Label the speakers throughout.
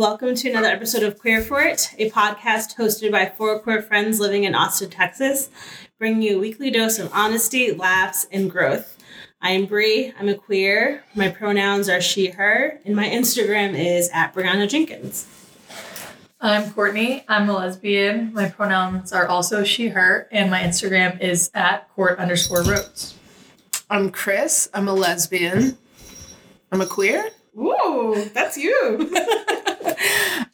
Speaker 1: Welcome to another episode of Queer for It, a podcast hosted by four queer friends living in Austin, Texas, bringing you a weekly dose of honesty, laughs, and growth. I am Bree. I'm a queer. My pronouns are she, her, and my Instagram is at Brianna Jenkins.
Speaker 2: I'm Courtney. I'm a lesbian. My pronouns are also she, her, and my Instagram is at court underscore roads.
Speaker 3: I'm Chris. I'm a lesbian. I'm a queer.
Speaker 1: Ooh, that's you.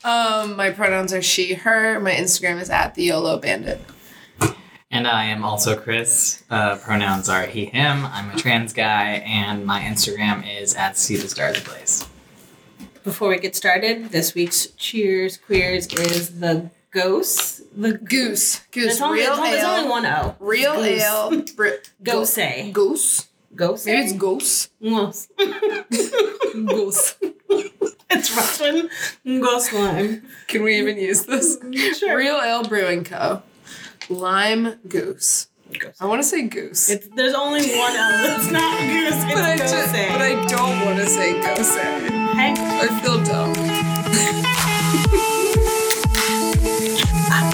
Speaker 3: Um, my pronouns are she, her. My Instagram is at the YOLO Bandit.
Speaker 4: And I am also Chris. Uh, pronouns are he, him. I'm a trans guy, and my Instagram is at see the stars ablaze.
Speaker 1: Before we get started, this week's Cheers Queers is the Ghost. The
Speaker 3: Goose. Goose.
Speaker 1: There's only,
Speaker 3: Real
Speaker 1: there's
Speaker 3: ale.
Speaker 1: only one O.
Speaker 3: Real
Speaker 1: Goose.
Speaker 3: ale. Br-
Speaker 1: Gose.
Speaker 3: Goose.
Speaker 1: Gose.
Speaker 3: Maybe it's goose.
Speaker 1: Goose.
Speaker 3: Goose.
Speaker 1: It's Russian. Ghost lime.
Speaker 3: Can we even use this?
Speaker 1: Sure.
Speaker 3: Real Ale Brewing Co. Lime Goose.
Speaker 1: Ghost.
Speaker 3: I want to say goose.
Speaker 1: It's, there's only one L. It's not goose. It's
Speaker 3: but, I
Speaker 1: gose.
Speaker 3: just, but I don't want to say goose.
Speaker 1: Hey.
Speaker 3: I feel dumb.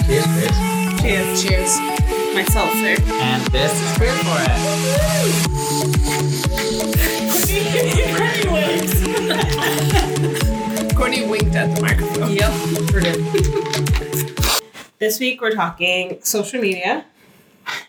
Speaker 4: Cheers, Chris.
Speaker 1: Cheers.
Speaker 3: Cheers.
Speaker 1: My seltzer.
Speaker 4: And this is Queer for It.
Speaker 3: Courtney winked at the microphone.
Speaker 2: Yep, we're good.
Speaker 1: This week we're talking social media.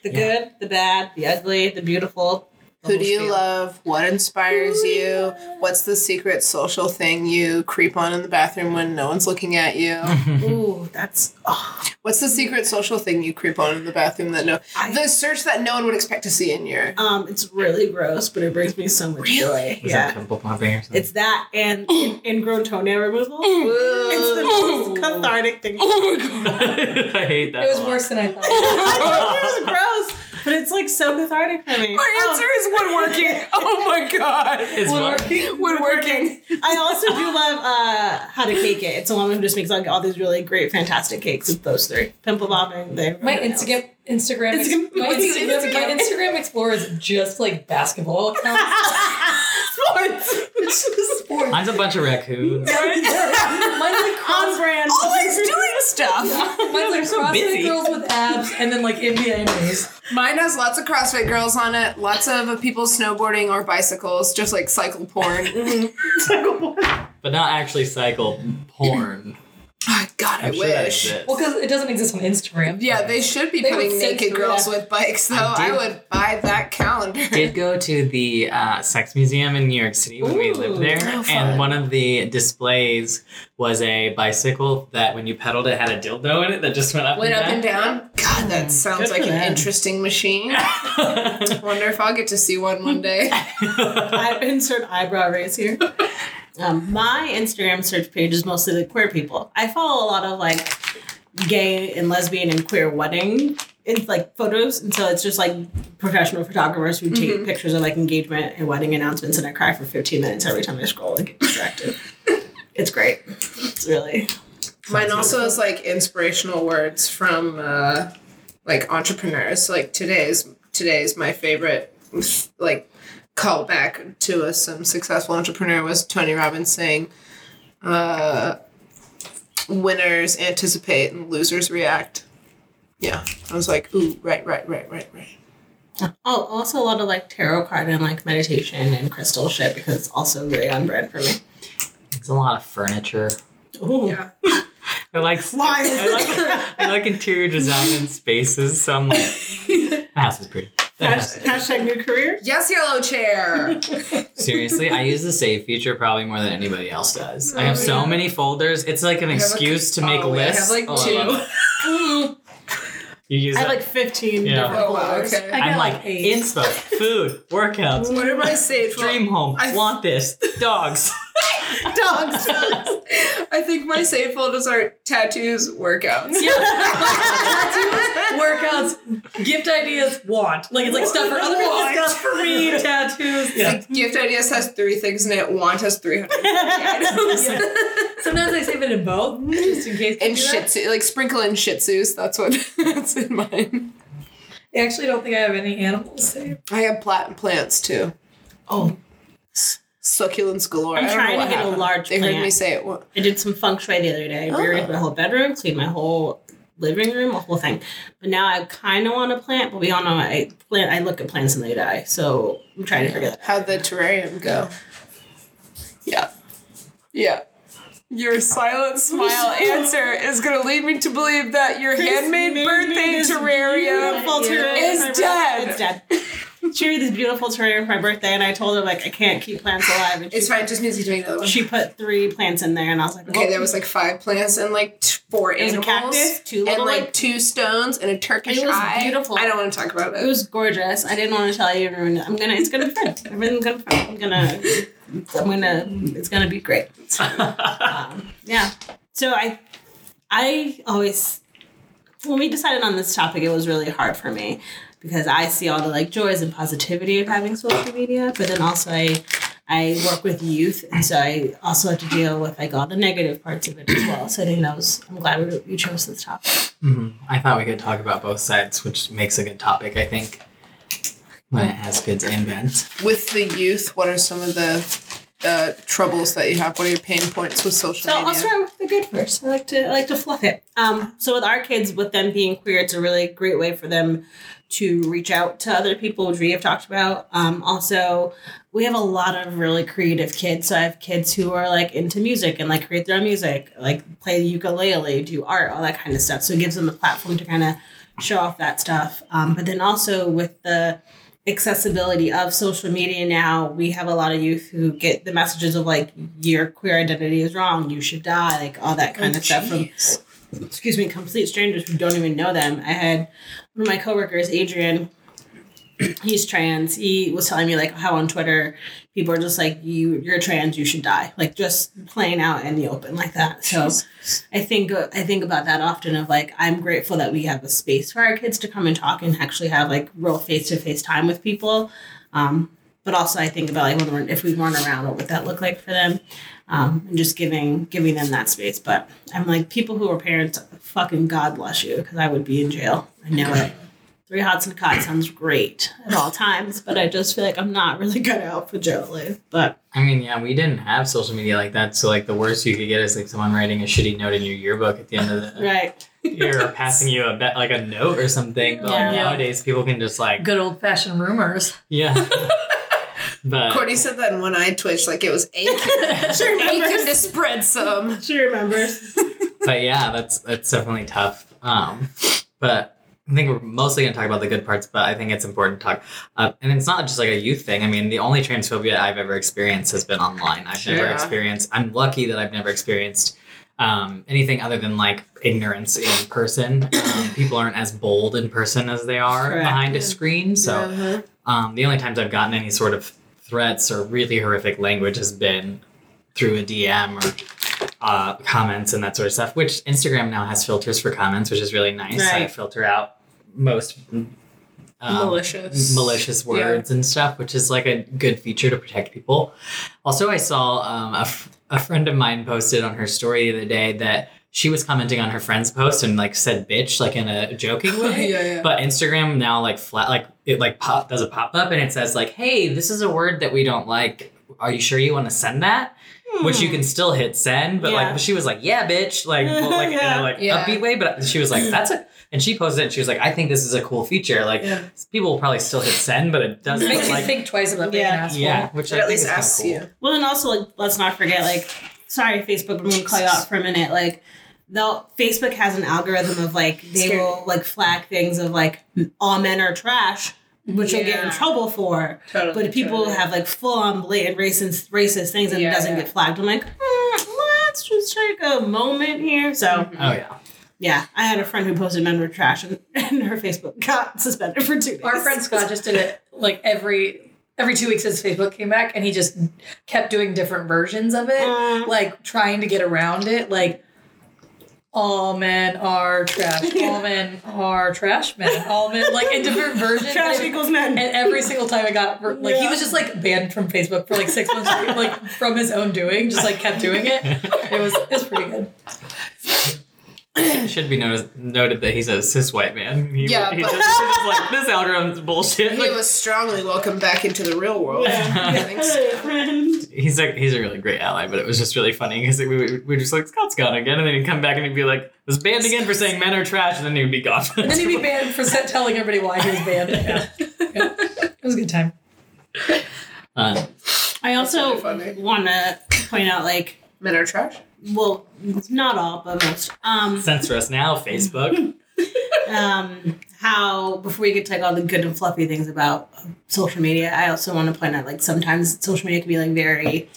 Speaker 1: The good, the bad, the ugly, the beautiful. The
Speaker 3: Who do you
Speaker 1: spiel.
Speaker 3: love? What inspires you? What's the secret social thing you creep on in the bathroom when no one's looking at you?
Speaker 1: Ooh, that's oh,
Speaker 3: What's the secret social thing you creep on in the bathroom that no
Speaker 1: I-
Speaker 3: the search that no one would expect to see in your
Speaker 1: um. It's really gross, but it brings me so much joy.
Speaker 4: Was
Speaker 1: Yeah,
Speaker 4: it pimple popping or something?
Speaker 1: it's that and in, ingrown toenail removal. It's the most cathartic thing.
Speaker 3: Oh my god.
Speaker 4: I hate that.
Speaker 2: It was
Speaker 4: one.
Speaker 2: worse than I thought.
Speaker 1: I thought it was gross, but it's like so cathartic for me.
Speaker 3: My answer is woodworking. Oh my god.
Speaker 4: It's what?
Speaker 3: Woodworking.
Speaker 1: I also do love uh, how to cake it. It's a woman who just makes like all these really great, fantastic cakes with those three. Pimple bobbing. They
Speaker 2: My Instagram, Instagram, ex-
Speaker 1: Instagram-
Speaker 2: my Instagram,
Speaker 1: Instagram?
Speaker 2: my Instagram Explorer is just like basketball accounts.
Speaker 1: Sports.
Speaker 2: it's just sports.
Speaker 4: Mine's a bunch of raccoons.
Speaker 2: Mine's like cross,
Speaker 1: On brand.
Speaker 3: Always doing stuff.
Speaker 2: mine's like
Speaker 4: so
Speaker 2: CrossFit
Speaker 4: busy.
Speaker 2: girls with abs, and then like NBA news.
Speaker 3: Mine has lots of CrossFit girls on it, lots of people snowboarding or bicycles, just like cycle porn. cycle porn.
Speaker 4: But not actually cycle porn.
Speaker 3: Oh, God, I
Speaker 4: I'm sure that
Speaker 3: wish.
Speaker 4: exists.
Speaker 2: Well, because it doesn't exist on Instagram.
Speaker 3: Yeah, they should be
Speaker 2: They
Speaker 3: putting
Speaker 2: would
Speaker 3: naked girls
Speaker 2: that.
Speaker 3: with bikes, though.
Speaker 4: I
Speaker 3: I,
Speaker 4: did-
Speaker 3: would buy that calendar.
Speaker 4: did go to the uh, sex museum in New York City when we lived
Speaker 1: Ooh,
Speaker 4: there,
Speaker 3: fun.
Speaker 4: and one of the displays was a bicycle that, when you pedaled it, had a dildo in it that just went up
Speaker 3: Went
Speaker 4: and
Speaker 3: up and down. God, that sounds
Speaker 1: Good
Speaker 3: like
Speaker 1: for
Speaker 3: an
Speaker 1: them.
Speaker 3: interesting machine.
Speaker 4: down.
Speaker 3: Wonder if I'll get to see one one day.
Speaker 1: I insert eyebrow raise here. Um, my Instagram search page is mostly like queer people. I follow a lot of like gay and lesbian and queer wedding it's like photos, and so it's just like professional photographers who take
Speaker 3: Mhm.
Speaker 1: pictures of like engagement and wedding announcements, and I cry for 15 minutes every time I scroll and get distracted. it's great. It's really
Speaker 3: Mine also is like inspirational words from uh, like entrepreneurs. So, like today's today's my favorite like callback to a some successful entrepreneur was Tony Robbins saying, uh, "Winners anticipate and losers react." Yeah, I was like, "Ooh, right, right, right, right, right."
Speaker 1: oh also a lot of like tarot card and like meditation and crystal shit because it's also very on brand for me.
Speaker 4: it's a lot of furniture.
Speaker 1: Ooh.
Speaker 3: Yeah,
Speaker 4: I like
Speaker 1: Why?
Speaker 4: I like I like interior design and spaces, so I'm like, my house is pretty. That
Speaker 1: Hashtag, hashtag new career.
Speaker 3: yes, yellow chair.
Speaker 4: Seriously, I use the save feature probably more than anybody else does. I
Speaker 3: Oh,
Speaker 4: have so many folders. It's like an
Speaker 3: I have a-
Speaker 4: excuse to make
Speaker 3: oh, wait, I
Speaker 4: lists.
Speaker 3: have like
Speaker 4: Oh, I
Speaker 3: two.
Speaker 4: You use
Speaker 1: I have like 15
Speaker 4: Yeah.
Speaker 1: different
Speaker 3: Oh wow,
Speaker 1: folders.
Speaker 3: okay.
Speaker 2: I
Speaker 4: I'm
Speaker 2: got
Speaker 4: like
Speaker 2: like eight.
Speaker 4: inspo, food, workouts,
Speaker 3: What am I saying?
Speaker 4: dream home,
Speaker 3: I-
Speaker 4: want this, dogs.
Speaker 3: Dogs. Dogs. I think my save folders are tattoos, workouts.
Speaker 2: Workouts, gift ideas, want. Like it's like stuff for other people, stuff for me, tattoos. Yeah.
Speaker 3: Like, gift ideas has three things in it. Want has three hundred items.
Speaker 2: Sometimes I save it in both, just in case.
Speaker 3: And
Speaker 2: do
Speaker 3: Shih. Tzu, like sprinkle in Shih Tzus. That's what that's in mine.
Speaker 2: I actually don't think I have any animals saved.
Speaker 3: I have plant plants too.
Speaker 1: Oh.
Speaker 3: succulents galore.
Speaker 1: I'm
Speaker 3: don't know
Speaker 1: trying
Speaker 3: what
Speaker 1: to get a
Speaker 3: happened.
Speaker 1: large
Speaker 3: They heard me say it. What?
Speaker 1: I did some feng shui the other day. I rearranged my whole bedroom, cleaned my whole living room, a whole thing. But now I kind of want to plant, but we all know I plant. I look at plants and they die, so I'm trying to figure that.
Speaker 3: How'd the terrarium go? Yeah. Yeah. Your silent smile answer is going to lead me to believe that your handmade birthday terrarium
Speaker 1: beautiful terrarium
Speaker 3: is dead.
Speaker 1: It's dead. She made this beautiful terrarium for my birthday, and I told her like I can't keep plants alive. And she,
Speaker 3: It's fine. Just means you're doing another one.
Speaker 1: she put three plants in there, and I was like,
Speaker 3: Okay,
Speaker 1: well,
Speaker 3: there was like five plants and like t- four
Speaker 1: It was a
Speaker 3: animals,
Speaker 1: cactus, two
Speaker 3: and
Speaker 1: little,
Speaker 3: like,
Speaker 1: like-
Speaker 3: two stones and a Turkish
Speaker 1: It was
Speaker 3: eye.
Speaker 1: beautiful.
Speaker 3: I don't want to talk about
Speaker 1: It
Speaker 3: it.
Speaker 1: was gorgeous. I didn't want to tell you. and ruin it. I'm gonna. It's gonna be fun. Everything's gonna be fun. I'm gonna. I'm gonna. It's gonna be great. Um, yeah. So I, I always, when we decided on this topic, it was really hard for me because I see all the like joys and positivity of having social media, but then also I, I work with youth, and so I also have to deal with like all the negative parts of it as well. So I think that was. I'm glad we, you chose this topic.
Speaker 4: Mhm. I thought we could talk about both sides, which makes a good topic, I think, when it has goods and bad.
Speaker 3: With the youth, what are some of the uh, troubles that you have? What are your pain points with social
Speaker 1: So
Speaker 3: media?
Speaker 1: I'll start with the good first. I like to I like to fluff it. Um, so with our kids, with them being queer, it's a really great way for them to reach out to other people, which we have talked about. Um, also, we have a lot of really creative kids. So I have kids who are like into music and like create their own music, like play the ukulele, do art, all that kind of stuff. So it gives them a platform to kind of show off that stuff. Um, but then also with the accessibility of social media now, we have a lot of youth who get the messages of like your queer identity is wrong, you should die, like all that kind of stuff from excuse me, complete strangers who don't even know them. I had one of my coworkers, Adrian, he's trans. He was telling me like how on Twitter people are just like you you're trans, you should die. Like just playing out in the open like that. So I think I think about that often of like I'm grateful that we have a space for our kids to come and talk and actually have like real face to face time with people. Um, but also I think about like if we weren't around, what would that look like for them? Um, and just giving giving them that space. But I'm like people who are parents, fucking God bless you, because I would be in jail. I know it. Three hots and a cot sounds great at all times, but I just feel like I'm not really cut out for jail life. But
Speaker 4: I mean, yeah, we didn't have social media like that, so like the worst you could get is like someone writing a shitty note in your yearbook at the end of the
Speaker 1: right,
Speaker 4: year or passing you a bet like a note or something. But
Speaker 1: Yeah.
Speaker 4: like, nowadays people can just like
Speaker 2: Good old fashioned rumors.
Speaker 4: yeah. but
Speaker 3: Courtney said that in one eye twitch, like it was aching, aching to spread some.
Speaker 1: she remembers.
Speaker 4: But yeah, that's that's definitely tough. Um, but I think we're mostly going to talk about the good parts, but I think it's important to talk. Uh, and it's not just like a youth thing. I mean, the only transphobia I've ever experienced has been online. I've never experienced. I'm lucky that I've never experienced um, anything other than like ignorance in person. Um, people aren't as bold in person as they are
Speaker 1: Correct.
Speaker 4: behind a screen. So
Speaker 3: Uh-huh.
Speaker 4: um, the only times I've gotten any sort of threats or really horrific language has been through a DM or uh, comments and that sort of stuff. Which Instagram now has filters for comments, which is really nice. I
Speaker 1: Right.
Speaker 4: filter out most um,
Speaker 3: Malicious.
Speaker 4: malicious words and stuff, which is like a good feature to protect people. Also, I saw um, a, f- a friend of mine posted on her story the other day that she was commenting on her friend's post and like said bitch like in a joking way.
Speaker 3: yeah, yeah.
Speaker 4: But Instagram now like flat like it like pop does a pop up and it says like, hey, this is a word that we don't like. Are you sure you want to send that? Which you hmm. can still hit send, but
Speaker 1: Yeah.
Speaker 4: like she was like, yeah, bitch, like well, like in a like
Speaker 3: Yeah.
Speaker 4: upbeat way. But she was like, that's it. and she posted it and she was like, I think this is a cool feature. Like
Speaker 3: Yeah.
Speaker 4: people will probably still hit send, but it doesn't
Speaker 2: Makes you think twice about being
Speaker 1: Yeah.
Speaker 2: an asshole.
Speaker 4: yeah, which I
Speaker 3: at least
Speaker 4: is
Speaker 3: asks
Speaker 4: cool.
Speaker 3: you.
Speaker 1: Well, and also like let's not forget like sorry Facebook, I'm gonna call you out for a minute. Like they'll Facebook has an algorithm of like they
Speaker 3: Scary.
Speaker 1: will like flag things of like all men are trash, which you'll get in trouble for.
Speaker 3: Totally.
Speaker 1: But if people
Speaker 3: totally.
Speaker 1: have like full on blatant racist racist things and
Speaker 3: Yeah,
Speaker 1: it doesn't
Speaker 3: yeah.
Speaker 1: get flagged, I'm like, hmm, let's just take a moment here. So
Speaker 3: Mm-hmm.
Speaker 4: Oh yeah.
Speaker 1: yeah, I had a friend who posted men were trash and, and her Facebook got suspended for two days.
Speaker 2: Our friend Scott just did it like every every two weeks his Facebook came back, and he just kept doing different versions of it,
Speaker 1: Mm.
Speaker 2: like trying to get around it, like. All men are trash. All men are trash men. All men, like in different versions.
Speaker 1: trash equals men.
Speaker 2: And every single time I got, like, he was just like banned from Facebook for like six months, like from his own doing, just like kept doing it. It was, it was pretty good.
Speaker 4: Again should be noticed, noted that he's a cis white man. He,
Speaker 3: Yeah,
Speaker 4: he
Speaker 3: but-
Speaker 4: just, he's just like this algorithm's bullshit.
Speaker 3: He
Speaker 4: Like,
Speaker 3: was strongly welcomed back into the real world. Thanks.
Speaker 1: friend.
Speaker 4: he's like he's a really great ally, but it was just really funny because we, we we were just like Scott's gone again, and then he'd come back and he'd be like was banned again for saying men are trash, and then he'd be gone.
Speaker 2: And then he'd be banned for telling everybody why he was banned. Yeah. Yeah. It was a good time.
Speaker 4: Uh,
Speaker 1: I also
Speaker 3: really
Speaker 1: want to point out, like,
Speaker 3: Men are trash.
Speaker 1: Well, not all, but most. Um,
Speaker 4: censor us now, Facebook.
Speaker 1: um, how before we get to like all the good and fluffy things about social media, I also want to point out like sometimes social media can be like very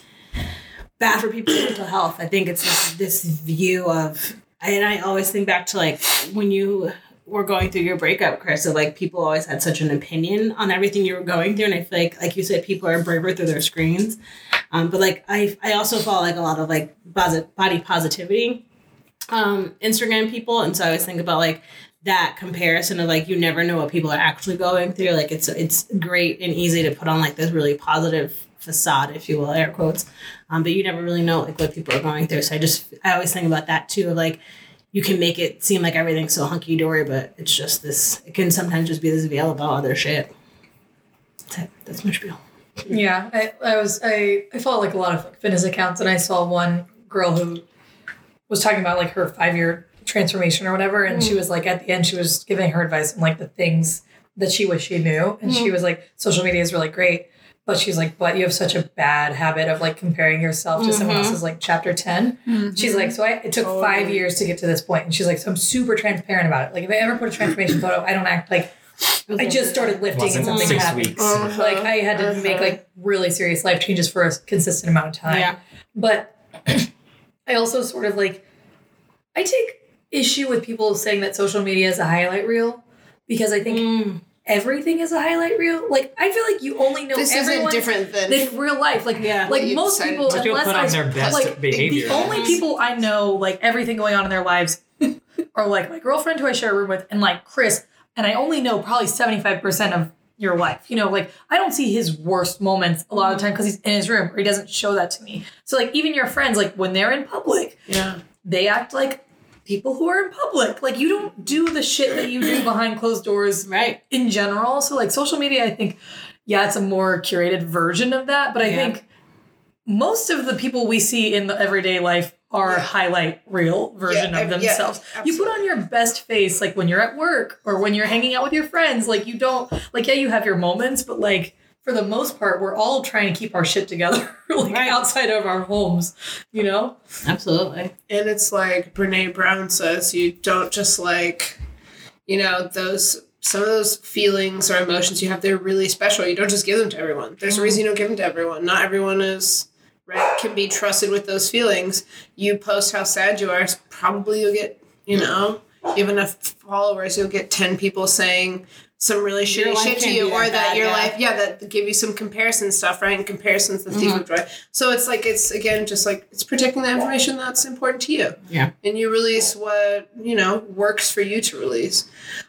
Speaker 1: bad for people's mental health. I think it's this, this view of, and I always think back to like when you were going through your breakup, Chris. Of like people always had such an opinion on everything you were going through, and I feel like, like you said, people are braver through their screens. Um, but like I, I also follow like a lot of like body positivity um, Instagram people, and so I always think about like that comparison of like you never know what people are actually going through. Like it's it's great and easy to put on like this really positive facade, if you will, air quotes, um, but you never really know like what people are going through. So I just I always think about that too. Of like you can make it seem like everything's so hunky dory, but it's just this. It can sometimes just be this veil about other shit. That's it. That's my spiel.
Speaker 2: Yeah, I, I was I I follow like a lot of like, fitness accounts, and I saw one girl who was talking about like her five year transformation or whatever, and she mm. was like at the end she was giving her advice on like the things that she wish she knew, and she mm. was like social media is really great, but she's like but you have such a bad habit of like comparing yourself to someone
Speaker 1: Mhm.
Speaker 2: else's like chapter 10 mm-hmm. She's like, so I, it took five years to get to this point, and she's like, so I'm super transparent about it. Like if I ever put a transformation photo, I don't act like I just started lifting and something
Speaker 4: six
Speaker 2: happened.
Speaker 4: weeks.
Speaker 3: Uh-huh.
Speaker 2: Like I had to make
Speaker 3: Uh-huh.
Speaker 2: like really serious life changes for a consistent amount of time.
Speaker 1: Yeah.
Speaker 2: But I also sort of like I take issue with people saying that social media is a highlight reel because I think
Speaker 1: Mm.
Speaker 2: everything is a highlight reel. Like I feel like you only know
Speaker 3: This
Speaker 2: everyone
Speaker 3: isn't different than
Speaker 2: than real life. Like
Speaker 1: Yeah.
Speaker 2: like most people,
Speaker 3: to-
Speaker 4: People
Speaker 2: unless
Speaker 4: put on
Speaker 2: I-
Speaker 4: their best
Speaker 2: like
Speaker 4: behavior.
Speaker 2: the only people I know like everything going on in their lives are like my girlfriend who I share a room with and like Chris, and I only know probably seventy five percent of your life. You know, like I don't see his worst moments a lot of the time because he's in his room or he doesn't show that to me. So like even your friends, like when they're in public,
Speaker 3: yeah.
Speaker 2: they act like people who are in public. Like you don't do the shit that you do behind closed doors
Speaker 1: Right.
Speaker 2: in general. So like social media, I think, yeah, it's a more curated version of that. But I
Speaker 1: Yeah.
Speaker 2: think most of the people we see in the everyday life are
Speaker 3: Yeah.
Speaker 2: highlight reel version
Speaker 3: Yeah,
Speaker 2: of
Speaker 3: I- yeah,
Speaker 2: themselves. you put on your best face like when you're at work or when you're hanging out with your friends. Like you don't like yeah, you have your moments, but like for the most part, we're all trying to keep our shit together, like
Speaker 1: Right.
Speaker 2: outside of our homes, you know?
Speaker 1: Absolutely.
Speaker 3: And it's like Brene Brown says, you don't just like, you know, those some of those feelings or emotions you have, they're really special. You don't just give them to everyone. There's a reason mm. you don't give them to everyone. Not everyone is right can be trusted with those feelings. You post how sad you are, probably you'll get, you know, you have enough followers, you'll get ten people saying some really
Speaker 1: Your
Speaker 3: shitty shit to you, or
Speaker 1: that
Speaker 3: that your
Speaker 1: yeah.
Speaker 3: life, yeah, that give you some comparison stuff, right? And comparison's the thief
Speaker 1: Mhm.
Speaker 3: of joy. So it's like it's again just like it's protecting the information that's important to you.
Speaker 1: Yeah.
Speaker 3: And you release what, you know, works for you to release.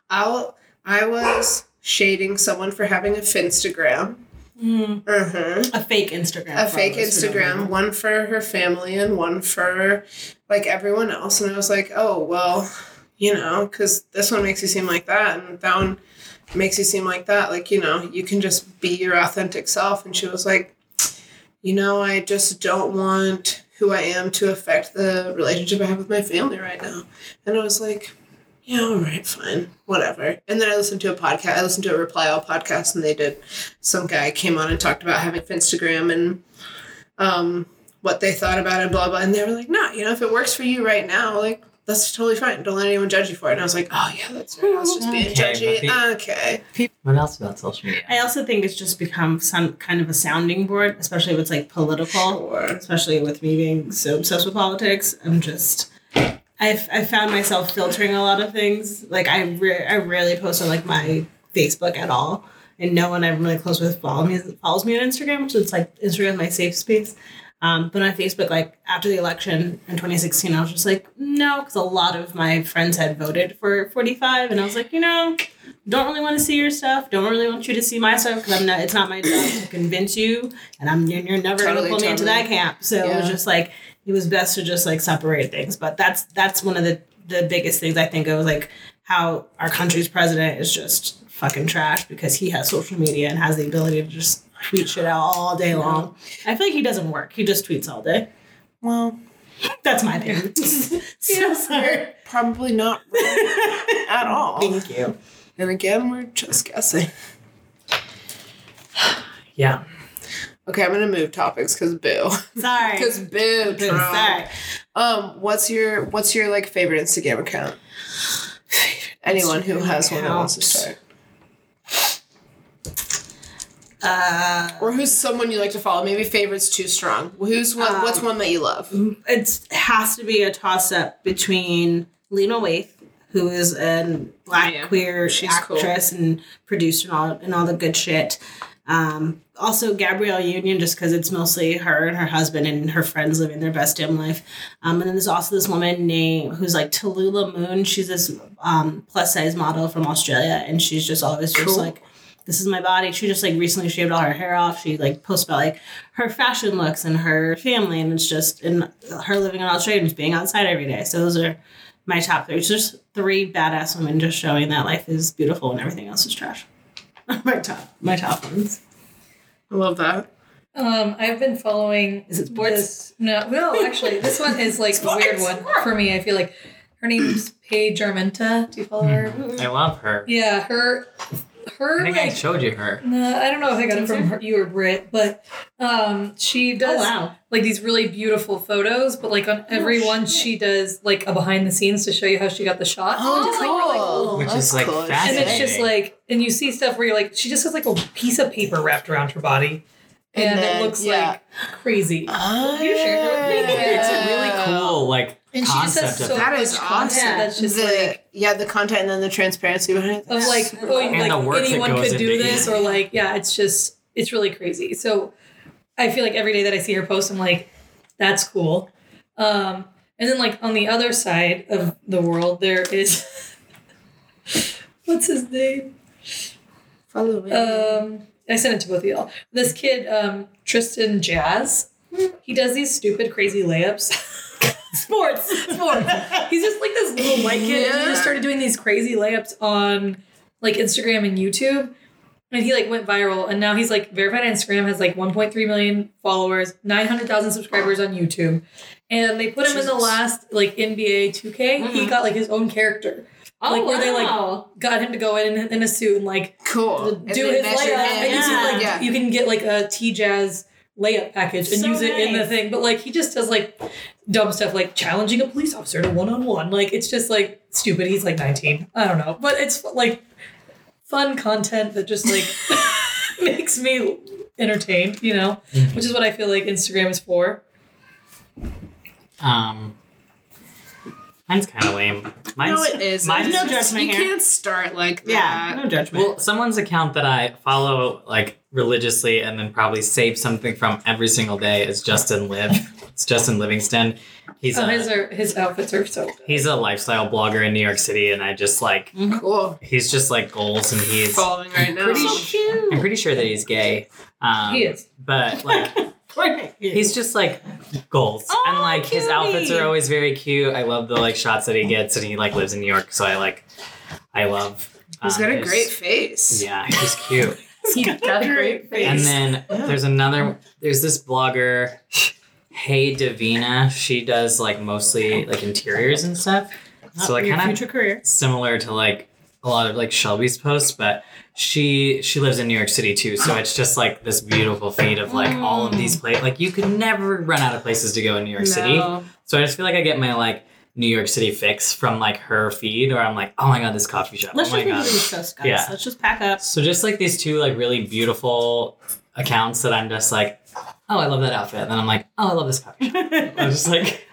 Speaker 3: I'll, I was shading someone for having a Finstagram.
Speaker 1: Mm.
Speaker 3: Uh-huh.
Speaker 1: A fake Instagram.
Speaker 3: A fake
Speaker 1: all those who don't
Speaker 3: Instagram, one for her family and one for like everyone else. And I was like, oh, well, you know, because this one makes you seem like that and that one makes you seem like that. Like, you know, you can just be your authentic self. And she was like, you know, I just don't want who I am to affect the relationship I have with my family right now. And I was like, yeah, all right, fine, whatever. And then I listened to a podcast. I listened to a Reply All podcast, and they did. Some guy came on and talked about having Instagram and um, what they thought about it, blah blah. And they were like, "No, you know, if it works for you right now, like that's totally fine. Don't let anyone judge you for it." And I was like, "Oh yeah, that's right. I was just being
Speaker 4: Okay,
Speaker 3: judgy.
Speaker 4: the-
Speaker 3: Okay,
Speaker 4: What else about social media?
Speaker 1: I also think it's just become some kind of a sounding board, especially if it's like political.
Speaker 3: sure.
Speaker 1: Especially with me being so obsessed with politics, I'm just. I've, I found myself filtering a lot of things. Like I, re- I rarely post on like my Facebook at all, and no one I'm really close with follow me follows me on Instagram. So it's like Instagram is my safe space. Um, but on Facebook, like after the election in 2016, I was just like, no, because a lot of my friends had voted for 45, and I was like, you know, don't really want to see your stuff. Don't really want you to see my stuff because I'm not. It's not my job to convince you, and I'm you're, you're never
Speaker 3: Totally,
Speaker 1: gonna pull me into that camp. So it was just like it was best to just like separate things. But that's that's one of the the biggest things I think of like how our country's president is just fucking trash because he has social media and has the ability to just tweet shit out all day long. I feel like he doesn't work. He just tweets all day.
Speaker 3: Well,
Speaker 1: That's my opinion. so sorry.
Speaker 3: probably not at all.
Speaker 1: Thank you.
Speaker 3: And again, we're just guessing.
Speaker 4: Yeah.
Speaker 3: Okay, I'm gonna move topics because boo.
Speaker 1: Sorry.
Speaker 3: Because boo,
Speaker 1: Boo, sorry.
Speaker 3: Um, what's your what's your like favorite Instagram account? Anyone who has one that wants to start,
Speaker 1: Uh,
Speaker 3: or who's someone you like to follow? Maybe favorite's too strong. Who's one?
Speaker 1: Um,
Speaker 3: what's one that you love?
Speaker 1: it has to be a toss up between Lena Waithe, who is a black
Speaker 3: Yeah,
Speaker 1: queer
Speaker 3: she's
Speaker 1: actress and producer and all and all the good shit. Um, also Gabrielle Union, just because it's mostly her and her husband and her friends living their best damn life. Um, and then there's also this woman named who's like Tallulah Moon. She's this um, plus size model from Australia, and she's just always just like this is my body. She just like recently shaved all her hair off. She like posts about like her fashion looks and her family, and it's just and her living in Australia and just being outside every day. So those are my top three. It's just three badass women just showing that life is beautiful and everything else is trash. my top, my top ones.
Speaker 3: I love that.
Speaker 2: Um, I've been following.
Speaker 1: Is it sports?
Speaker 2: This, no, no, actually, this one is like a weird one for me. I feel like her name's Paige Armenta. Do you follow her?
Speaker 4: I love her.
Speaker 2: Yeah, her, her
Speaker 4: I think I
Speaker 2: like.
Speaker 4: showed you her.
Speaker 2: No, I don't know if I got it from her, you or Brit, but um, she
Speaker 1: Oh
Speaker 2: does
Speaker 1: wow!
Speaker 2: like these really beautiful photos. But like on every one, she does like a behind the scenes to show you how she got the shot.
Speaker 3: Oh,
Speaker 2: Just, like, really
Speaker 3: cool.
Speaker 4: Which is, like,
Speaker 3: cool.
Speaker 2: and it's just like, and you see stuff where you're like, she just has like a piece of paper wrapped around her body, and,
Speaker 3: And then,
Speaker 2: it looks
Speaker 3: yeah.
Speaker 2: like crazy.
Speaker 3: Ah,
Speaker 2: You shared it with me.
Speaker 4: It's really cool like
Speaker 2: And she just
Speaker 4: concept
Speaker 2: has
Speaker 4: of
Speaker 2: so
Speaker 3: That
Speaker 2: much
Speaker 3: is
Speaker 2: content
Speaker 3: awesome.
Speaker 2: that's just
Speaker 3: the,
Speaker 2: like
Speaker 3: yeah, the content and then the transparency behind it.
Speaker 2: of like,
Speaker 3: Super
Speaker 2: oh,
Speaker 3: cool.
Speaker 2: like
Speaker 4: the work that
Speaker 2: anyone could do this,
Speaker 4: it.
Speaker 2: or like, yeah, it's just it's really crazy. So I feel like every day that I see her post, I'm like, that's cool. Um, and then like on the other side of the world, there is what's his name?
Speaker 3: Follow me.
Speaker 2: Um, I sent it to both of y'all. This kid, um, Tristan Jass, he does these stupid, crazy layups. Sports, sports. He's just like this little white kid, and he just started doing these crazy layups on like Instagram and YouTube. And he like went viral, and now he's like verified on Instagram, has like 1.3 million followers, 900,000 subscribers on YouTube, and they put him in the last like NBA 2K. He
Speaker 1: Mhm.
Speaker 2: got like his own character,
Speaker 1: Oh,
Speaker 2: like where they
Speaker 1: wow.
Speaker 2: like got him to go in in a suit and like
Speaker 3: cool.
Speaker 2: Do
Speaker 3: they
Speaker 2: his layup,
Speaker 3: him.
Speaker 2: and you can like
Speaker 3: yeah.
Speaker 2: you can get like a T Jass layup package and
Speaker 1: So
Speaker 2: use it in the thing. But like he just does like dumb stuff like challenging a police officer to one on one. Like it's just like stupid. He's like nineteen. I don't know, but it's like fun content that just like makes me entertained. You know,
Speaker 4: Mm-hmm.
Speaker 2: which is what I feel like Instagram is for.
Speaker 4: um mine's kinda lame. Mine's
Speaker 3: no, it is.
Speaker 4: mine's
Speaker 1: no
Speaker 3: It's-
Speaker 1: judgment
Speaker 3: You
Speaker 1: here.
Speaker 3: can't start like
Speaker 1: Yeah,
Speaker 3: that.
Speaker 1: no judgment.
Speaker 4: Well, someone's account that I follow like religiously and then probably save something from every single day is Justin Live. It's Justin Livingston. He's
Speaker 2: Oh,
Speaker 4: a
Speaker 2: his are his outfits are so. Good.
Speaker 4: he's a lifestyle blogger in New York City, and I just like
Speaker 3: Cool.
Speaker 4: he's just like goals, and he's
Speaker 3: Following right now.
Speaker 4: Pretty
Speaker 1: so
Speaker 4: sh-
Speaker 1: cute.
Speaker 4: I'm pretty sure that he's gay. Um,
Speaker 2: He is.
Speaker 4: but like he's just like goals,
Speaker 1: Oh,
Speaker 4: and like his outfits are always very cute. I love the like shots that he gets, and he like lives in New York, so I like I love.
Speaker 3: He's
Speaker 4: um,
Speaker 3: got a
Speaker 4: his-
Speaker 3: great face.
Speaker 4: Yeah, he's cute.
Speaker 2: He got a great face.
Speaker 4: And then there's another. There's this blogger, Hey Davina. She does like mostly like interiors and stuff. So like
Speaker 1: your
Speaker 4: kind of
Speaker 1: future career.
Speaker 4: similar to like a lot of like Shelby's posts, but she she lives in New York City too. So it's just like this beautiful feed of like all of mm. these places. Like you could never run out of places to go in New York City. So I just feel like I get my like New York City fix from like her feed, or I'm like, oh my god, this coffee shop.
Speaker 1: Let's
Speaker 4: oh
Speaker 1: just move
Speaker 4: god.
Speaker 1: to the Coast, guys.
Speaker 4: Yeah.
Speaker 1: Let's just pack up.
Speaker 4: So just like these two like really beautiful accounts that I'm just like, oh, I love that outfit. And then I'm like, oh, I love this coffee shop. I'm just like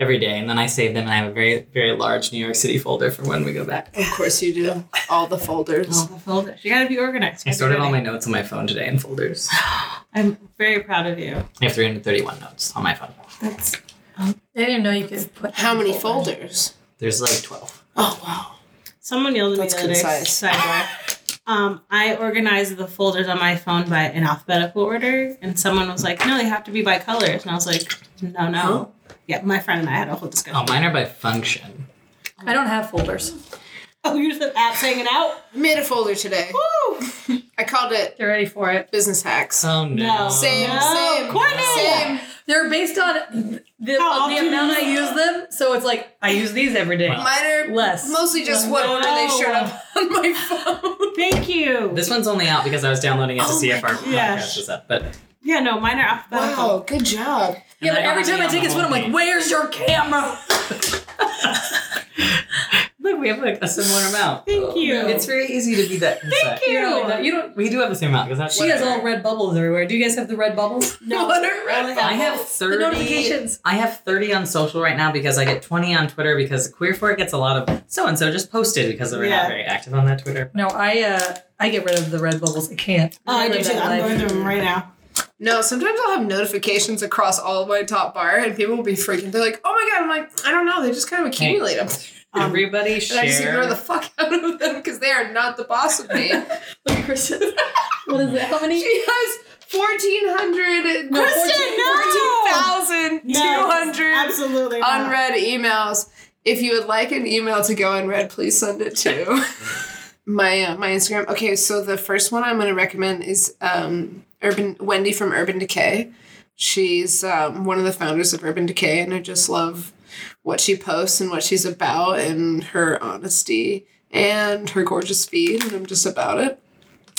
Speaker 4: every day. And then I save them and I have a very, very large New York City folder for when we go back.
Speaker 3: Of course you do. All the folders.
Speaker 1: All the folders. You gotta be organized.
Speaker 4: I sorted all my notes on my phone today in folders.
Speaker 1: I'm very proud of you.
Speaker 4: I have 331 notes on my phone.
Speaker 1: That's
Speaker 2: I didn't know you could put
Speaker 3: How many
Speaker 2: folders.
Speaker 3: folders?
Speaker 4: There's like 12.
Speaker 3: Oh wow.
Speaker 1: someone yelled at me
Speaker 3: That's
Speaker 1: the other day.
Speaker 3: concise.
Speaker 1: Sidebar. Um, I organized the folders on my phone by an alphabetical order, and someone was like, "No, they have to be by colors," and I was like, "No, no." Yeah, my friend and I had a whole discussion.
Speaker 4: Oh, mine are by function.
Speaker 2: I don't have folders.
Speaker 1: Oh, you're the apps hanging out?
Speaker 3: I made a folder today.
Speaker 1: Woo!
Speaker 3: I called it
Speaker 2: Get ready for it.
Speaker 3: business hacks.
Speaker 4: Oh no.
Speaker 1: No.
Speaker 3: Same,
Speaker 1: No,
Speaker 3: same,
Speaker 1: Courtney!
Speaker 3: same.
Speaker 2: They're based on the,
Speaker 1: How
Speaker 2: the
Speaker 1: often
Speaker 2: amount I
Speaker 1: do you-
Speaker 2: use them. So it's like I use these every day.
Speaker 4: Wow.
Speaker 3: Mine are
Speaker 2: Less.
Speaker 3: mostly just what
Speaker 1: No.
Speaker 3: order they showed up on my phone.
Speaker 1: Thank you.
Speaker 4: This one's only out because I was downloading it to
Speaker 3: Oh
Speaker 4: see
Speaker 3: my
Speaker 4: if our
Speaker 3: God.
Speaker 1: Yeah.
Speaker 4: podcast was up. But
Speaker 1: yeah, no, mine are alphabetical.
Speaker 3: Wow, good job.
Speaker 2: yeah,
Speaker 4: And
Speaker 2: but
Speaker 4: I
Speaker 2: every
Speaker 4: don't
Speaker 2: time I
Speaker 4: have
Speaker 2: take
Speaker 4: any
Speaker 2: a
Speaker 4: on
Speaker 2: spin, I'm like,
Speaker 4: homepage.
Speaker 2: "Where's your camera?"
Speaker 4: look, we have like a similar amount.
Speaker 1: Thank you.
Speaker 4: It's very easy to be that. Thank
Speaker 2: You don't, like you don't.
Speaker 4: We do have the same amount because that's
Speaker 2: She has all red bubbles everywhere. Do you guys have the red bubbles?
Speaker 1: no,
Speaker 3: What are
Speaker 1: I
Speaker 3: red
Speaker 1: only
Speaker 4: I have thirty.
Speaker 2: The notifications.
Speaker 4: I have thirty on social right now because I get twenty on Twitter because Queer for It gets a lot of so and so just posted because we're
Speaker 1: Yeah.
Speaker 4: not very active on that Twitter.
Speaker 2: No, I uh I get rid of the red bubbles. I can't.
Speaker 1: Oh, I do too. I'm going through them right now.
Speaker 3: No, sometimes I'll have notifications across all of my top bar, and people will be freaking. They're like, "Oh my god!" I'm like, "I don't know." They just kind of accumulate them,
Speaker 1: Um,
Speaker 4: Everybody
Speaker 3: and I just ignore the fuck out of them because they are not the boss of me.
Speaker 2: Look at Kristen. what is it? How many?
Speaker 3: She has fourteen hundred. No,
Speaker 1: Kristen, no!
Speaker 3: fourteen thousand two hundred
Speaker 1: Yes, absolutely not.
Speaker 3: unread emails. If you would like an email to go unread, please send it to my uh, my Instagram. Okay, so the first one I'm going to recommend is um, Urban Wende from Urban Decay. She's um, one of the founders of Urban Decay, and I just love what she posts and what she's about, and her honesty and her gorgeous feed, and I'm just about it.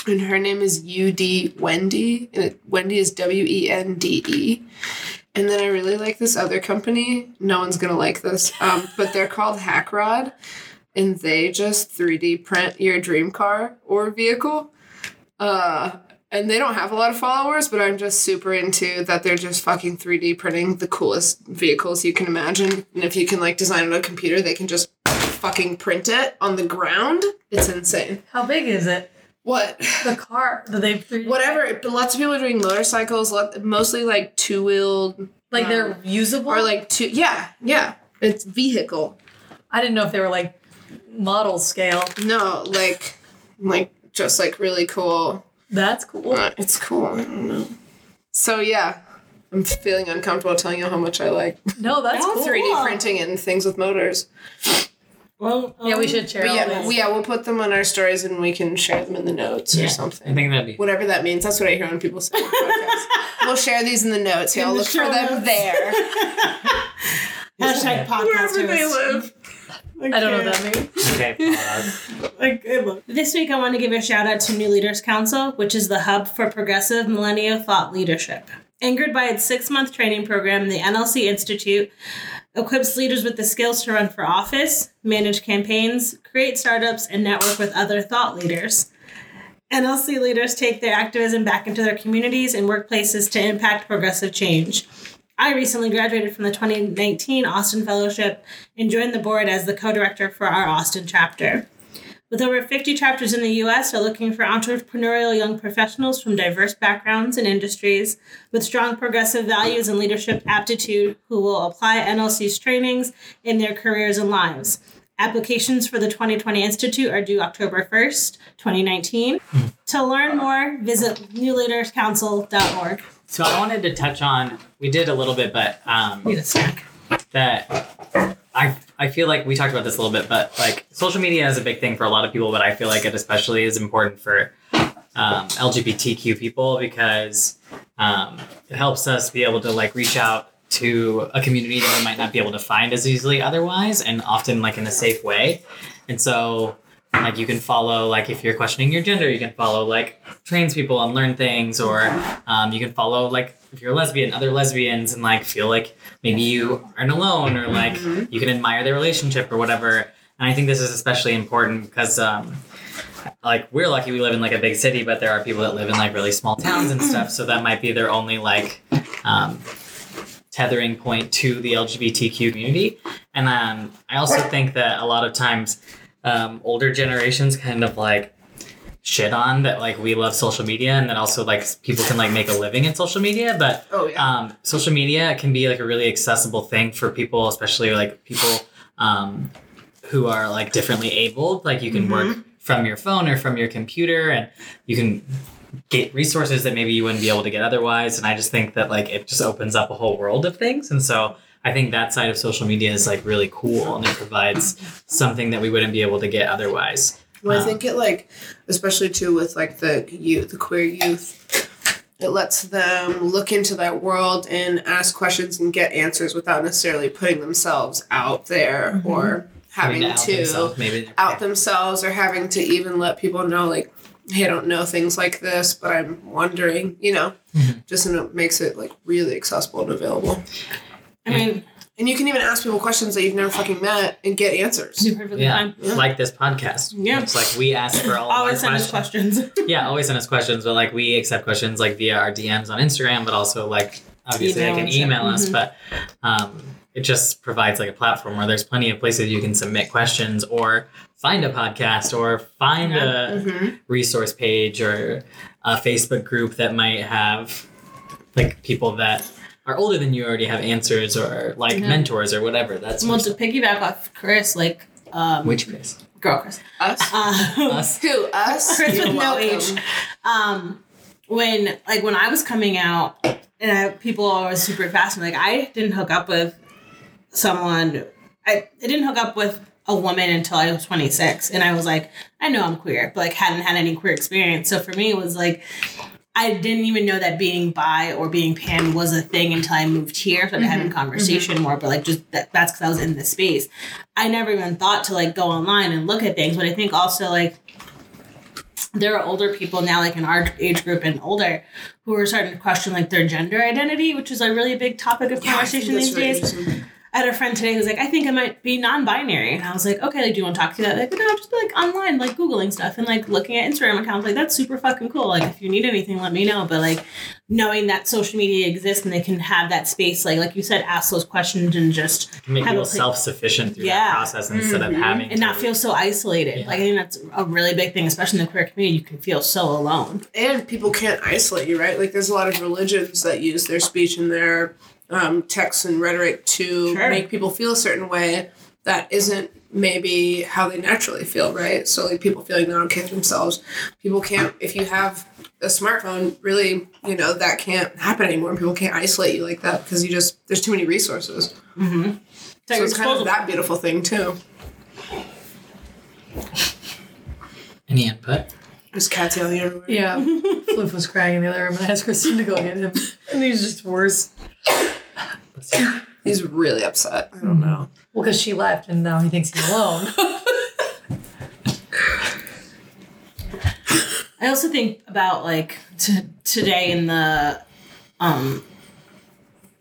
Speaker 3: And her name is UD Wende, and it, Wende is W E N D E. And then I really like this other company. No one's gonna like this, um, but they're called Hackrod, and they just 3D print your dream car or vehicle. Uh, and they don't have a lot of followers, but I'm just super into that they're just fucking 3D printing the coolest vehicles you can imagine. And if you can like design it on a computer, they can just fucking print it on the ground. It's insane.
Speaker 2: How big is it?
Speaker 3: What?
Speaker 2: The car that they
Speaker 3: Whatever. But lots of people are doing motorcycles, mostly like two wheeled
Speaker 2: like they're um, usable.
Speaker 3: or like two. Yeah, yeah. It's vehicle.
Speaker 2: I didn't know if they were like model scale.
Speaker 3: No, like, like just like really cool.
Speaker 2: That's cool.
Speaker 3: Uh, it's cool. I don't know. So yeah, I'm feeling uncomfortable telling you how much I like
Speaker 2: No, that's
Speaker 1: That's
Speaker 2: cool.
Speaker 3: 3D printing and things with motors.
Speaker 1: Well,
Speaker 2: Yeah, we
Speaker 1: um,
Speaker 2: should share all
Speaker 3: yeah,
Speaker 2: this.
Speaker 3: we, yeah, we'll put them on our stories and we can share them in the notes
Speaker 4: Yeah,
Speaker 3: or
Speaker 4: I
Speaker 3: something.
Speaker 4: think that'd be.
Speaker 3: Whatever that means. That's what I hear when people say on podcasts. we'll share these in the notes. Y'all look for them
Speaker 1: notes.
Speaker 3: there.
Speaker 1: Hashtag podcast.
Speaker 3: Wherever they
Speaker 1: host.
Speaker 3: Live.
Speaker 2: I don't know what that means.
Speaker 4: Okay. pause.
Speaker 1: Like, This week, I want to give a shout out to New Leaders Council, which is the hub for progressive millennial thought leadership. Anchored by its six month training program, the NLC Institute equips leaders with the skills to run for office, manage campaigns, create startups, and network with other thought leaders. NLC leaders take their activism back into their communities and workplaces to impact progressive change. I recently graduated from the 2019 Austin Fellowship and joined the board as the co director for our Austin chapter. With over 50 chapters in the US, they're looking for entrepreneurial young professionals from diverse backgrounds and industries with strong progressive values and leadership aptitude who will apply NLC's trainings in their careers and lives. Applications for the 2020 Institute are due October 1st, 2019. To learn more, visit newleaderscouncil.org.
Speaker 4: So I wanted to touch on. We did a little bit, but um,
Speaker 1: Need a snack.
Speaker 4: that I I feel like we talked about this a little bit, but like social media is a big thing for a lot of people, but I feel like it especially is important for um, LGBTQ people because um, it helps us be able to like reach out to a community that we might not be able to find as easily otherwise, and often like in a safe way. And so like you can follow like if you're questioning your gender you can follow like trans people and learn things or um, you can follow like if you're a lesbian other lesbians and like feel like maybe you aren't alone or like you can admire their relationship or whatever. And i think this is especially important because um, like we're lucky we live in like a big city but there are people that live in like really small towns and stuff. So that might be their only like um, tethering point to the lgbtq community. And um, i also think that a lot of times um, older generations kind of like shit on that like we love social media and that also like people can like make a living in social media but
Speaker 3: Oh yeah.
Speaker 4: um, social media can be like a really accessible thing for people especially like people um, who are like differently abled. Like you can work from your phone or from your computer and you can get resources that maybe you wouldn't be able to get otherwise. And i just think that like it just opens up a whole world of things. And so I think that side of social media is like really cool and it provides something that we wouldn't be able to get otherwise.
Speaker 3: Well, I
Speaker 4: Um,
Speaker 3: think it like, especially too with like the youth, the queer youth, it lets them look into that world and ask questions and get answers without necessarily putting themselves out there or having
Speaker 4: out
Speaker 3: to
Speaker 4: themselves, maybe
Speaker 3: out themselves or having to even let people know like, hey, I don't know things like this, but I'm wondering, you know,
Speaker 4: Mhm.
Speaker 3: just and it makes it like really accessible and available.
Speaker 1: I mean,
Speaker 3: And you can even ask people questions that you've never fucking met and get answers.
Speaker 1: you're perfectly
Speaker 4: Yeah,
Speaker 1: fine.
Speaker 3: Yeah.
Speaker 4: like this podcast.
Speaker 1: Yeah.
Speaker 4: It's like we ask for all of
Speaker 1: Always
Speaker 4: our
Speaker 1: send us
Speaker 4: questions.
Speaker 1: questions.
Speaker 4: Yeah, always send us questions, but like we accept questions like via our DMs on Instagram, but also like obviously
Speaker 1: Email
Speaker 4: they can
Speaker 1: stuff.
Speaker 4: email us,
Speaker 1: Mhm.
Speaker 4: but um, it just provides like a platform where there's plenty of places you can submit questions or find a podcast or find
Speaker 1: Yeah.
Speaker 4: a
Speaker 3: Mm-hmm.
Speaker 4: resource page or a Facebook group that might have like people that are older than you already have answers or like
Speaker 1: Yeah.
Speaker 4: mentors or whatever. That's
Speaker 1: well, to piggyback off Chris, like, um,
Speaker 4: which Chris?
Speaker 1: girl Chris.
Speaker 3: Us?
Speaker 1: Um,
Speaker 4: Us.
Speaker 3: Who? Us?
Speaker 1: Chris
Speaker 3: You're
Speaker 1: with no
Speaker 3: welcome.
Speaker 1: age. um when like when I was coming out and I, people are always super fast like I didn't hook up with someone I, I didn't hook up with a woman until I was 26 and I was like I know I'm queer but like hadn't had any queer experience so for me it was like I didn't even know that being bi or being pan was a thing until I moved here. So I having conversation more, but like just that, that's because I was in this space. I never even thought to like go online and look at things. But I think also like there are older people now, like in our age group and older, who are starting to question like their gender identity, which is a really big topic of
Speaker 3: Yeah,
Speaker 1: conversation these
Speaker 3: really
Speaker 1: days. I had a friend today who's like, I think I might be non-binary, and I was like, okay, like, do you want to talk to that? Like, no, just be like online, like googling stuff and like looking at Instagram accounts. Like, that's super fucking cool. Like, if you need anything, let me know. But like, knowing that social media exists and they can have that space, like, like you said, ask those questions and just
Speaker 4: Make
Speaker 1: have
Speaker 4: people
Speaker 1: a
Speaker 4: self sufficient through
Speaker 1: Yeah.
Speaker 4: that process instead of
Speaker 3: Mhm.
Speaker 4: having
Speaker 1: and not feel so isolated.
Speaker 4: Yeah.
Speaker 1: Like, I think that's a really big thing, especially in the queer community. You can feel so alone.
Speaker 3: and people can't isolate you, right? Like there's a lot of religions that use their speech and their um, texts and rhetoric to
Speaker 1: Sure.
Speaker 3: make people feel a certain way that isn't maybe how they naturally feel, right? So like people feeling not okay with themselves. People can't if you have a smartphone, really, you know, that can't happen anymore. People can't isolate you like that because you just there's too many resources.
Speaker 1: Mm-hmm.
Speaker 3: So it's kind of that beautiful thing too.
Speaker 4: Any input?
Speaker 3: There's cats yelling everywhere.
Speaker 2: Yeah. Floof was crying in the other room and I asked Kristen to go get him. And he's just worse.
Speaker 3: He's really upset. I don't know.
Speaker 2: Well, because she left and now he thinks he's alone.
Speaker 1: I also think about like t- today in the um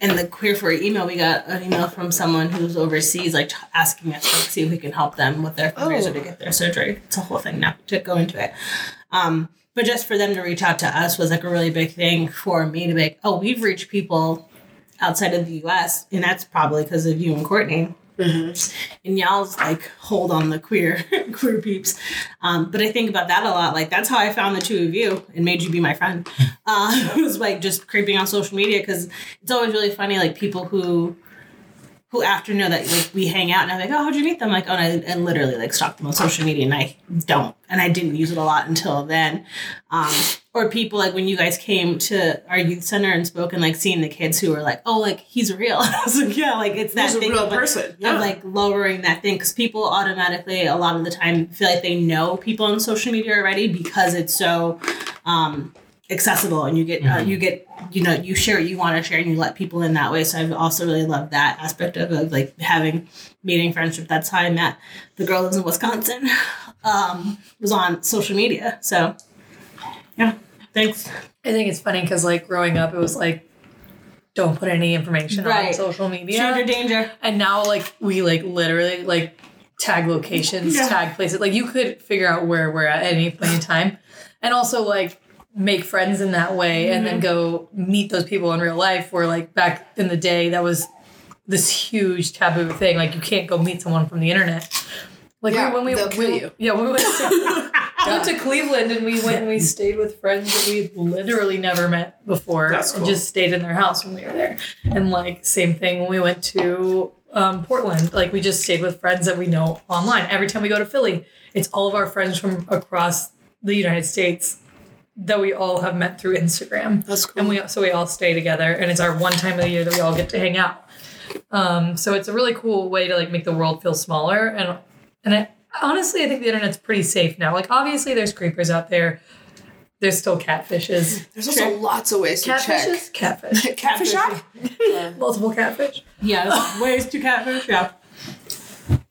Speaker 1: in the queer for email we got an email from someone who's overseas like t- asking us to like, see if we can help them with their fundraiser
Speaker 3: Oh.
Speaker 1: to get their surgery. It's a whole thing now to go into it. Um but just for them to reach out to us was like a really big thing for me to be like, oh, we've reached people outside of the US and that's probably because of you and Courtney. And y'all's like hold on the queer queer peeps. Um, but i think about that a lot like that's how i found the two of you. And made you be my friend. Uh, it was like just creeping on social media because it's always really funny like people who who after know that like we hang out and i'm like oh how'd you meet them like oh and I, and literally like stalk them on social media and i don't and i didn't use it a lot until then um, or people like when you guys came to our youth center and spoke and like seeing the kids who were like oh like he's real i was like yeah like it's that
Speaker 3: He's a real
Speaker 1: of, like,
Speaker 3: person. Yeah.
Speaker 1: of like lowering that thing because people automatically a lot of the time feel like they know people on social media already because it's so um accessible and you get uh,
Speaker 4: Mhm.
Speaker 1: you get you know you share what you want to share and you let people in that way so i've also really loved that aspect of, of like having meeting friendship that's how i met the girl lives in wisconsin um was on social media so yeah thanks
Speaker 2: I think it's funny because, like, growing up, it was like, don't put any information on social media.
Speaker 1: stranger danger
Speaker 2: And now, like, we like literally like tag locations,
Speaker 1: Yeah.
Speaker 2: tag places. Like, you could figure out where we're at at any point in time, and also like make friends in that way, and then go meet those people in real life. Where like back in the day, that was this huge taboo thing. Like, you can't go meet someone from the internet. Like
Speaker 3: Yeah,
Speaker 2: when we we-
Speaker 3: you.
Speaker 2: Yeah, we went to, went to Cleveland and we went and we stayed with friends that we literally never met before
Speaker 3: That's
Speaker 2: and
Speaker 3: cool.
Speaker 2: just stayed in their house when we were there. And like same thing when we went to um, Portland, like we just stayed with friends that we know online. Every time we go to Philly, it's all of our friends from across the United States that we all have met through Instagram.
Speaker 3: That's cool.
Speaker 2: And we so we all stay together and it's our one time of the year that we all get to hang out. Um, so it's a really cool way to like make the world feel smaller. And and I honestly I think the internet's pretty safe now. Like obviously there's creepers out there. There's still catfishes.
Speaker 3: There's also lots of ways to
Speaker 2: Catfishes? Catfish.
Speaker 3: check. Catfish shop?
Speaker 2: Multiple catfish.
Speaker 1: Yeah, ways to catfish. Yeah.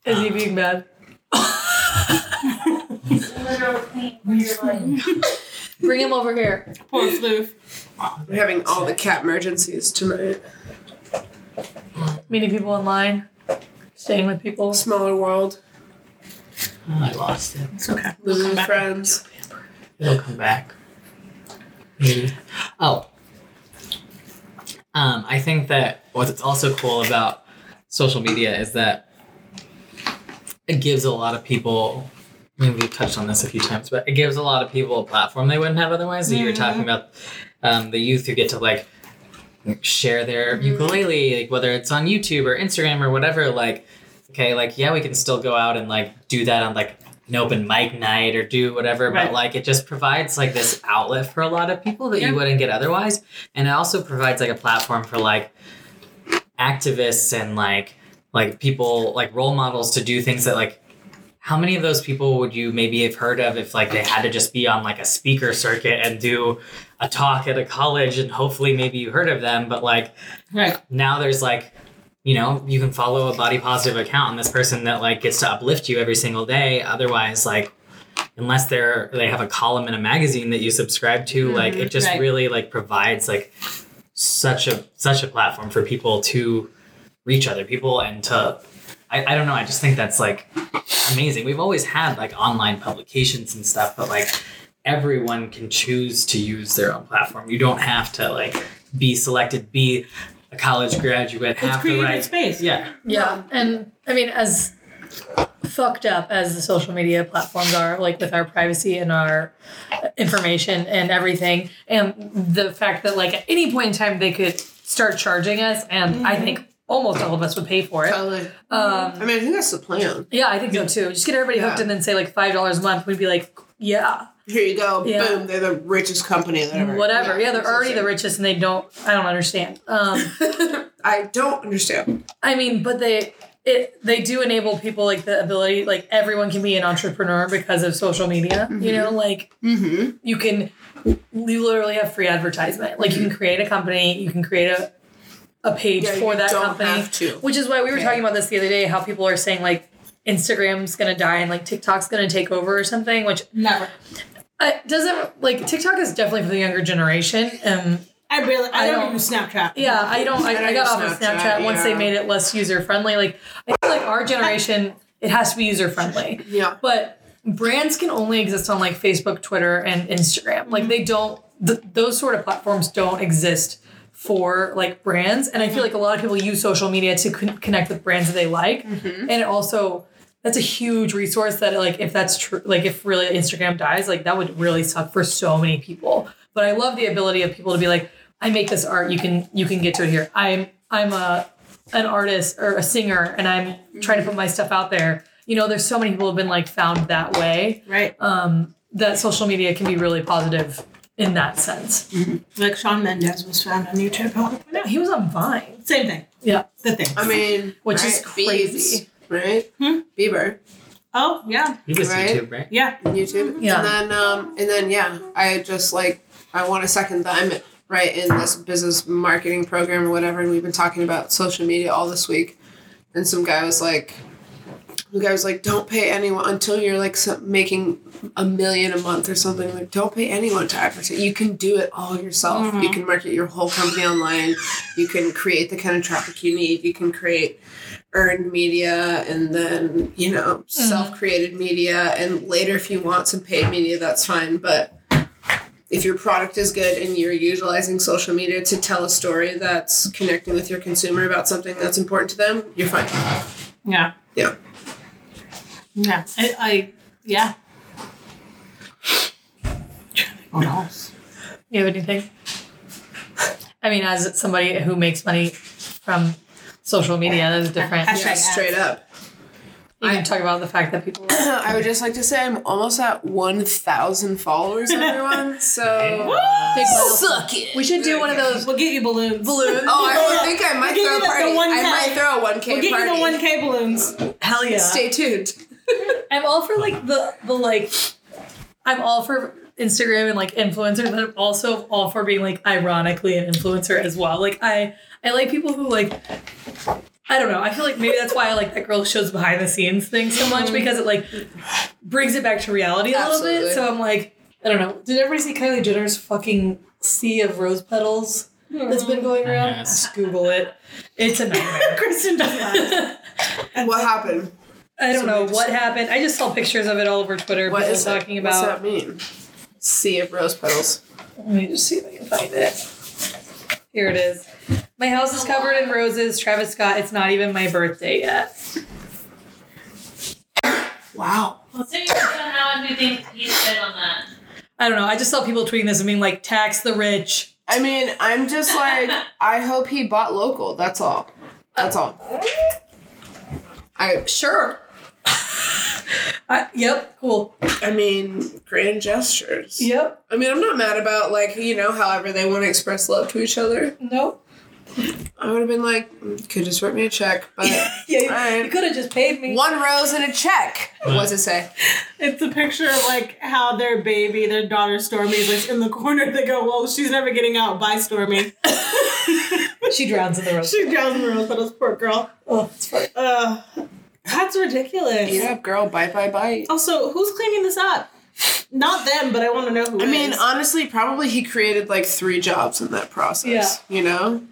Speaker 2: Is he being bad? Bring him over here.
Speaker 1: Poor floof.
Speaker 3: We're having all the cat emergencies tonight.
Speaker 2: Meeting people online. Staying with people.
Speaker 3: Smaller world,
Speaker 4: Oh, I lost it.
Speaker 1: It's okay.
Speaker 3: losing friends.
Speaker 4: It'll come back. Maybe. Oh. Um, I think that what's also cool about social media is that it gives a lot of people. I mean, we've touched on this a few times, but it gives a lot of people a platform they wouldn't have otherwise. So you were talking about um, the youth who get to like share their ukulele, like whether it's on YouTube or Instagram or whatever. Like, okay, like yeah, we can still go out and like do that on like an open mic night or do whatever,
Speaker 1: Right.
Speaker 4: but like it just provides like this outlet for a lot of people that
Speaker 1: Yeah.
Speaker 4: you wouldn't get otherwise, and it also provides like a platform for like activists and like like people like role models to do things that like how many of those people would you maybe have heard of if like they had to just be on like a speaker circuit and do a talk at a college and hopefully maybe you heard of them but like
Speaker 1: Right.
Speaker 4: now there's like you know you can follow a body positive account and this person that like gets to uplift you every single day otherwise like unless they're they have a column in a magazine that you subscribe to mm-hmm. like it just
Speaker 1: right.
Speaker 4: really like provides like such a such a platform for people to reach other people and to I, I don't know i just think that's like amazing. We've always had like online publications and stuff but like everyone can choose to use their own platform. You don't have to like be selected be a college graduate
Speaker 1: It's
Speaker 4: have the
Speaker 1: created
Speaker 4: right
Speaker 1: space.
Speaker 4: yeah.
Speaker 2: Yeah, and I mean, as fucked up as the social media platforms are, like with our privacy and our information and everything, and the fact that like at any point in time they could start charging us, and I mm-hmm. think almost all of us would pay for it.
Speaker 3: Totally.
Speaker 2: Um,
Speaker 3: I mean, I think that's the plan.
Speaker 2: yeah, I think so too. Just get everybody hooked
Speaker 3: Yeah.
Speaker 2: and then say like five dollars a month. We'd be like, yeah,
Speaker 3: Here you go.
Speaker 2: Yeah.
Speaker 3: Boom. They're the richest company that ever.
Speaker 2: whatever. Yeah, they're already the richest, and they don't. I don't understand. Um,
Speaker 3: I don't understand.
Speaker 2: I mean, but they it they do enable people like the ability like everyone can be an entrepreneur because of social media. You know, like
Speaker 3: Mm-hmm.
Speaker 2: you can you literally have free advertisement. Like you can create a company, you can create a a page
Speaker 3: Yeah,
Speaker 2: for that company. Which is why we were
Speaker 3: Okay.
Speaker 2: talking about this the other day, how people are saying like Instagram's gonna die and like TikTok's gonna take over or something, which
Speaker 1: Never.
Speaker 2: uh, doesn't like TikTok is definitely for the younger generation. Um
Speaker 1: I really. I,
Speaker 2: I
Speaker 1: don't,
Speaker 2: don't-
Speaker 1: use Snapchat.
Speaker 2: yeah, I don't. I,
Speaker 3: I
Speaker 2: I got off of
Speaker 3: Snapchat,
Speaker 2: Snapchat once they made it less user friendly. Like I feel like our generation, it has to be user friendly.
Speaker 3: Yeah.
Speaker 2: But brands can only exist on like Facebook, Twitter, and Instagram. Like they don't. Th- those sort of platforms don't exist for like brands. And I feel like a lot of people use social media to con- connect with brands that they like, and it also. That's a huge resource that like if that's true like if really Instagram dies like that would really suck for so many people. But I love the ability of people to be like I make this art. You can you can get to it here. I'm I'm a an artist or a singer, and I'm trying to put my stuff out there. You know, there's so many people who have been like found that way.
Speaker 1: Right.
Speaker 2: Um, that social media can be really positive in that sense.
Speaker 1: Like Shawn Mendes was found on YouTube. Oh, no.
Speaker 2: He was on Vine.
Speaker 1: Same thing.
Speaker 2: Yeah.
Speaker 1: The thing.
Speaker 3: I mean,
Speaker 2: Which
Speaker 3: right?
Speaker 2: is crazy.
Speaker 3: Biebs, right?
Speaker 1: Hmm?
Speaker 3: Bieber,
Speaker 1: oh yeah.
Speaker 4: he was
Speaker 3: Right.
Speaker 4: youtube right
Speaker 1: Yeah.
Speaker 3: YouTube.
Speaker 2: Yeah.
Speaker 3: And then, um, and then, yeah, I just like, I want to second that I'm right in this business marketing program or whatever. And we've been talking about social media all this week. And some guy was like, the guy was like, don't pay anyone until you're like making a million a month or something. Like, don't pay anyone to advertise. You can do it all yourself. You mm-hmm. can market your whole company online. You can create the kind of traffic you need. You can create earned media and then, you know, mm-hmm. self created media. And later, if you want some paid media, that's fine. But if your product is good and you're utilizing social media to tell a story that's connecting with your consumer about something that's important to them, you're fine.
Speaker 1: Yeah.
Speaker 3: Yeah.
Speaker 1: Yeah. I. I yeah. What else?
Speaker 2: You have anything? I mean, as somebody who makes money from social media, that's different.
Speaker 1: Hashtag
Speaker 3: Yeah, straight up.
Speaker 2: You can talk about the fact that people.
Speaker 3: I would just like to say I'm almost at 1,000 followers, everyone. So
Speaker 2: Big
Speaker 3: suck it.
Speaker 2: We should do one of those
Speaker 1: We'll get you balloons.
Speaker 2: balloons.
Speaker 3: Oh, I think I might
Speaker 1: We'll
Speaker 3: throw
Speaker 1: you
Speaker 3: a
Speaker 1: the- the
Speaker 3: party.
Speaker 1: one
Speaker 3: might throw a 1K
Speaker 1: We'll get
Speaker 3: party.
Speaker 1: you the one K balloons.
Speaker 2: Hell yeah!
Speaker 3: Stay tuned.
Speaker 2: I'm all for like the the like. I'm all for Instagram and like influencers, but I'm also all for being like ironically an influencer as well. Like I I like people who like. I don't know. I feel like maybe that's why I like that girl shows behind the scenes thing so much because it like brings it back to reality a little
Speaker 3: Absolutely.
Speaker 2: bit. So I'm like, I don't know. Did everybody see Kylie Jenner's fucking sea of rose petals that's been going around?
Speaker 4: Yes.
Speaker 2: Google it. It's a nightmare.
Speaker 1: Kristen does that.
Speaker 3: What happened?
Speaker 2: I don't know what
Speaker 3: just-
Speaker 2: happened. I just saw pictures of it all over Twitter.
Speaker 3: What
Speaker 2: people
Speaker 3: is it?
Speaker 2: talking
Speaker 3: What's
Speaker 2: about.
Speaker 3: that mean? Sea of rose petals.
Speaker 2: Let me just see if I can find it. Here it is. My house is covered in roses. Travis Scott. It's not even my birthday yet.
Speaker 3: Wow.
Speaker 5: So you how do you think he spit on that?
Speaker 2: I don't know. I just saw people tweeting this and being like, "Tax the rich."
Speaker 3: I mean, I'm just like, I hope he bought local. That's all. That's all. Uh, I
Speaker 2: Sure. I, yep. Cool.
Speaker 3: I mean, grand gestures.
Speaker 2: Yep.
Speaker 3: I mean, I'm not mad about like you know, however they want to express love to each other.
Speaker 2: Nope.
Speaker 3: I would have been like, "Mm, could just write me a check, but
Speaker 2: Yeah. You,
Speaker 3: Alright.
Speaker 2: could have just paid me.
Speaker 3: one rose and a check. What What's it say?
Speaker 1: It's a picture of like how their baby, their daughter Stormi, is like in the corner. They go, "Well, she's never getting out." Bye, Stormi.
Speaker 2: She drowns in the rose.
Speaker 1: She drowns in the rose petals. Poor girl.
Speaker 2: Oh, it's funny.
Speaker 1: Uh, that's ridiculous.
Speaker 3: Eat up, girl. Bite, bite, bite.
Speaker 1: Also, who's cleaning this up? Not them, but I want to know who.
Speaker 3: I mean, honestly, probably he created like three jobs in that process. Yeah. You know.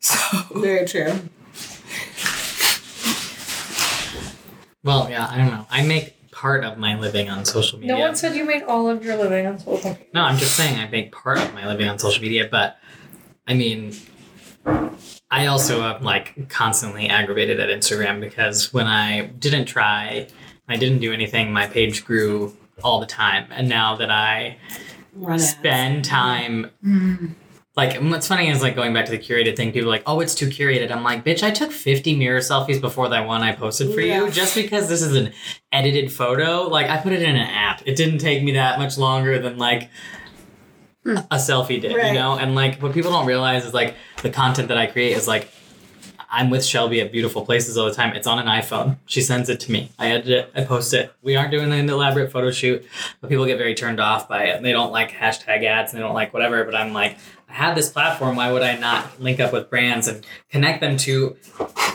Speaker 3: So
Speaker 1: very true.
Speaker 4: Well, yeah, I don't know. I make part of my living on social media.
Speaker 2: No one said you made all of your living on social media.
Speaker 4: No, I'm just saying I make part of my living on social media, but I mean, I also am like constantly aggravated at Instagram because when I didn't try, I didn't do anything, my page grew all the time. And now that I
Speaker 1: Run ads.
Speaker 4: spend time, mm. like, what's funny is like going back to the curated thing, people are like, oh, it's too curated. I'm like, bitch, I took 50 mirror selfies before that one I posted for
Speaker 1: Yeah.
Speaker 4: you just because this is an edited photo. Like, I put it in an app. It didn't take me that much longer than like, Hmm. a selfie did,
Speaker 1: Right.
Speaker 4: you know? And like what people don't realize is like the content that I create is like I'm with Shelby at beautiful places all the time. It's on an iPhone. She sends it to me. I edit it. I post it. We aren't doing an elaborate photo shoot, but people get very turned off by it. They don't like hashtag ads and they don't like whatever. But I'm like, I have this platform. Why would I not link up with brands and connect them to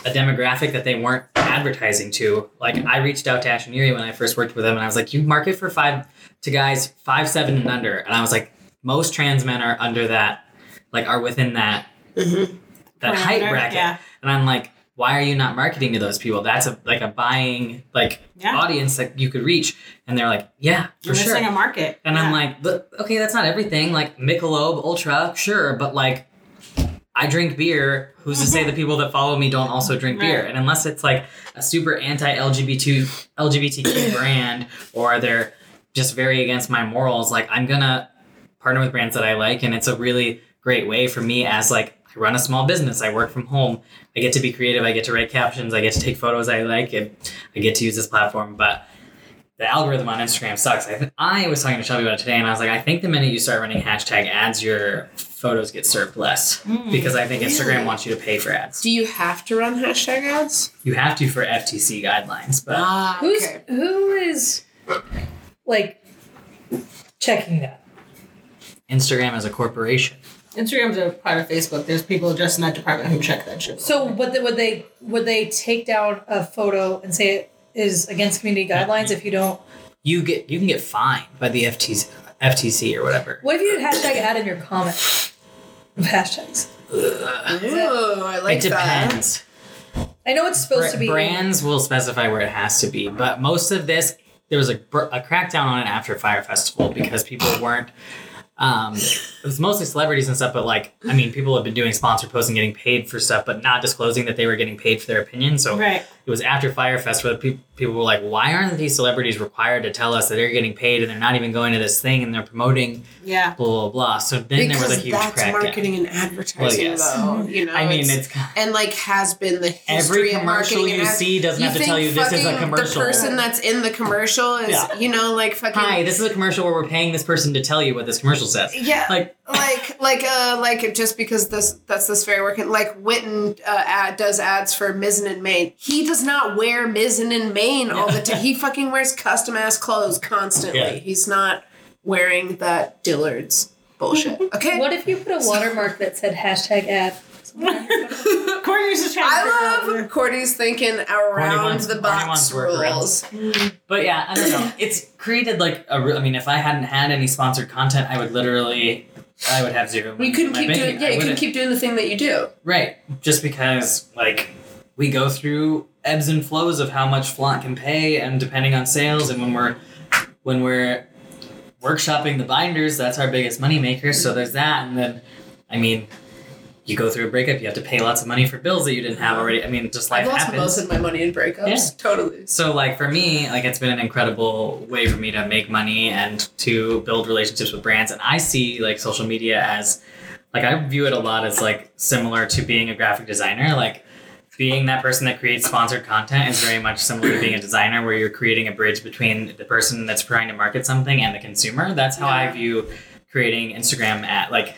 Speaker 4: a demographic that they weren't advertising to? Like I reached out to Ash and Erie when I first worked with them, and I was like, you market for five to guys five seven and under, and I was like, most trans men are under that, like are within that mm-hmm. that height bracket.
Speaker 1: yeah.
Speaker 4: And I'm like, why are you not marketing to those people? That's a like a buying like
Speaker 1: Yeah.
Speaker 4: audience that you could reach. And they're like, yeah, for
Speaker 1: You're
Speaker 4: sure.
Speaker 1: missing a market.
Speaker 4: And I'm like, okay, that's not everything. Like Michelob Ultra, sure, but like I drink beer. Who's to say the people that follow me don't also drink beer?
Speaker 1: Right.
Speaker 4: And unless it's like a super anti-LGBT LGBTQ brand or they're just very against my morals, like I'm gonna partner with brands that I like, and it's a really great way for me as like I run a small business. I work from home. I get to be creative. I get to write captions. I get to take photos I like, and I get to use this platform. But the algorithm on Instagram sucks. I, th- I was talking to Shelby about it today, and I was like, I think the minute you start running hashtag ads, your photos get served less because I think Instagram
Speaker 3: Really?
Speaker 4: wants you to pay for ads.
Speaker 3: Do you have to run hashtag ads?
Speaker 4: You have to for FTC guidelines, but
Speaker 3: Ah,
Speaker 2: Who's who is like checking that?
Speaker 4: Instagram as a corporation.
Speaker 1: Instagram's a part of Facebook. There's people just in that department who check that shit.
Speaker 2: So would they, would they would they take down a photo and say it is against community guidelines if you don't?
Speaker 4: You get you can get fined by the FTC, FTC or whatever.
Speaker 2: What if you hashtag ad in your comment of hashtags?
Speaker 3: Ooh, I like
Speaker 4: it
Speaker 3: that.
Speaker 4: depends.
Speaker 2: I know it's supposed
Speaker 4: Bra-
Speaker 2: to be
Speaker 4: brands will specify where it has to be, but most of this there was a, a crackdown on it after Fyre Festival because people weren't. Um, it was mostly celebrities and stuff, but like I mean, people have been doing sponsored posts and getting paid for stuff, but not disclosing that they were getting paid for their opinion. So
Speaker 1: Right.
Speaker 4: It was after Fyrefest where pe- people were like, why aren't these celebrities required to tell us that they're getting paid and they're not even going to this thing and they're promoting
Speaker 1: Yeah.
Speaker 4: blah blah blah. So then there was a huge
Speaker 3: that's
Speaker 4: crackdown.
Speaker 3: marketing and advertising,
Speaker 4: Well, yes.
Speaker 3: though. You know,
Speaker 4: I mean,
Speaker 3: it's,
Speaker 4: it's
Speaker 3: and like has been the history
Speaker 4: every commercial
Speaker 3: marketing
Speaker 4: you
Speaker 3: ad-
Speaker 4: see doesn't have to tell you this is a commercial.
Speaker 3: The person that's in the commercial is,
Speaker 4: Yeah.
Speaker 3: you know, like fucking.
Speaker 4: Hi, this is a commercial where we're paying this person to tell you what this commercial says.
Speaker 3: Yeah,
Speaker 4: Like,
Speaker 3: like like uh like just because this that's this fair working like Witten uh, ad does ads for Mizzen and Main. He does not wear Mizzen and Main all the time. He fucking wears custom ass clothes constantly.
Speaker 4: Yeah.
Speaker 3: He's not wearing that Dillard's bullshit. Okay.
Speaker 2: What if you put a watermark that said hashtag ad?
Speaker 1: Courtney's just trying to figure
Speaker 3: I
Speaker 1: out
Speaker 3: love Cordy's thinking around the
Speaker 4: Cordy
Speaker 3: box
Speaker 4: wants
Speaker 3: rules.
Speaker 4: but yeah, I don't know. It's created like a. re- I mean, if I hadn't had any sponsored content, I would literally, I would have zero. money
Speaker 3: You couldn't keep doing yeah, you couldn't
Speaker 4: wouldn't-
Speaker 3: keep doing the thing that you do.
Speaker 4: Right. Just because, like, we go through ebbs and flows of how much Flavnt can pay, and depending on sales, and when we're when we're workshopping the binders, that's our biggest moneymaker. So there's that, and then, I mean, you go through a breakup, you have to pay lots of money for bills that you didn't have already. I mean, just life
Speaker 3: I've lost
Speaker 4: happens.
Speaker 3: most of my money in breakups.
Speaker 4: Yeah.
Speaker 3: Totally.
Speaker 4: So like for me, like it's been an incredible way for me to make money and to build relationships with brands. And I see like social media as like I view it a lot as like similar to being a graphic designer. Like being that person that creates sponsored content is very much similar to being a designer where you're creating a bridge between the person that's trying to market something and the consumer. That's how I view creating Instagram ad like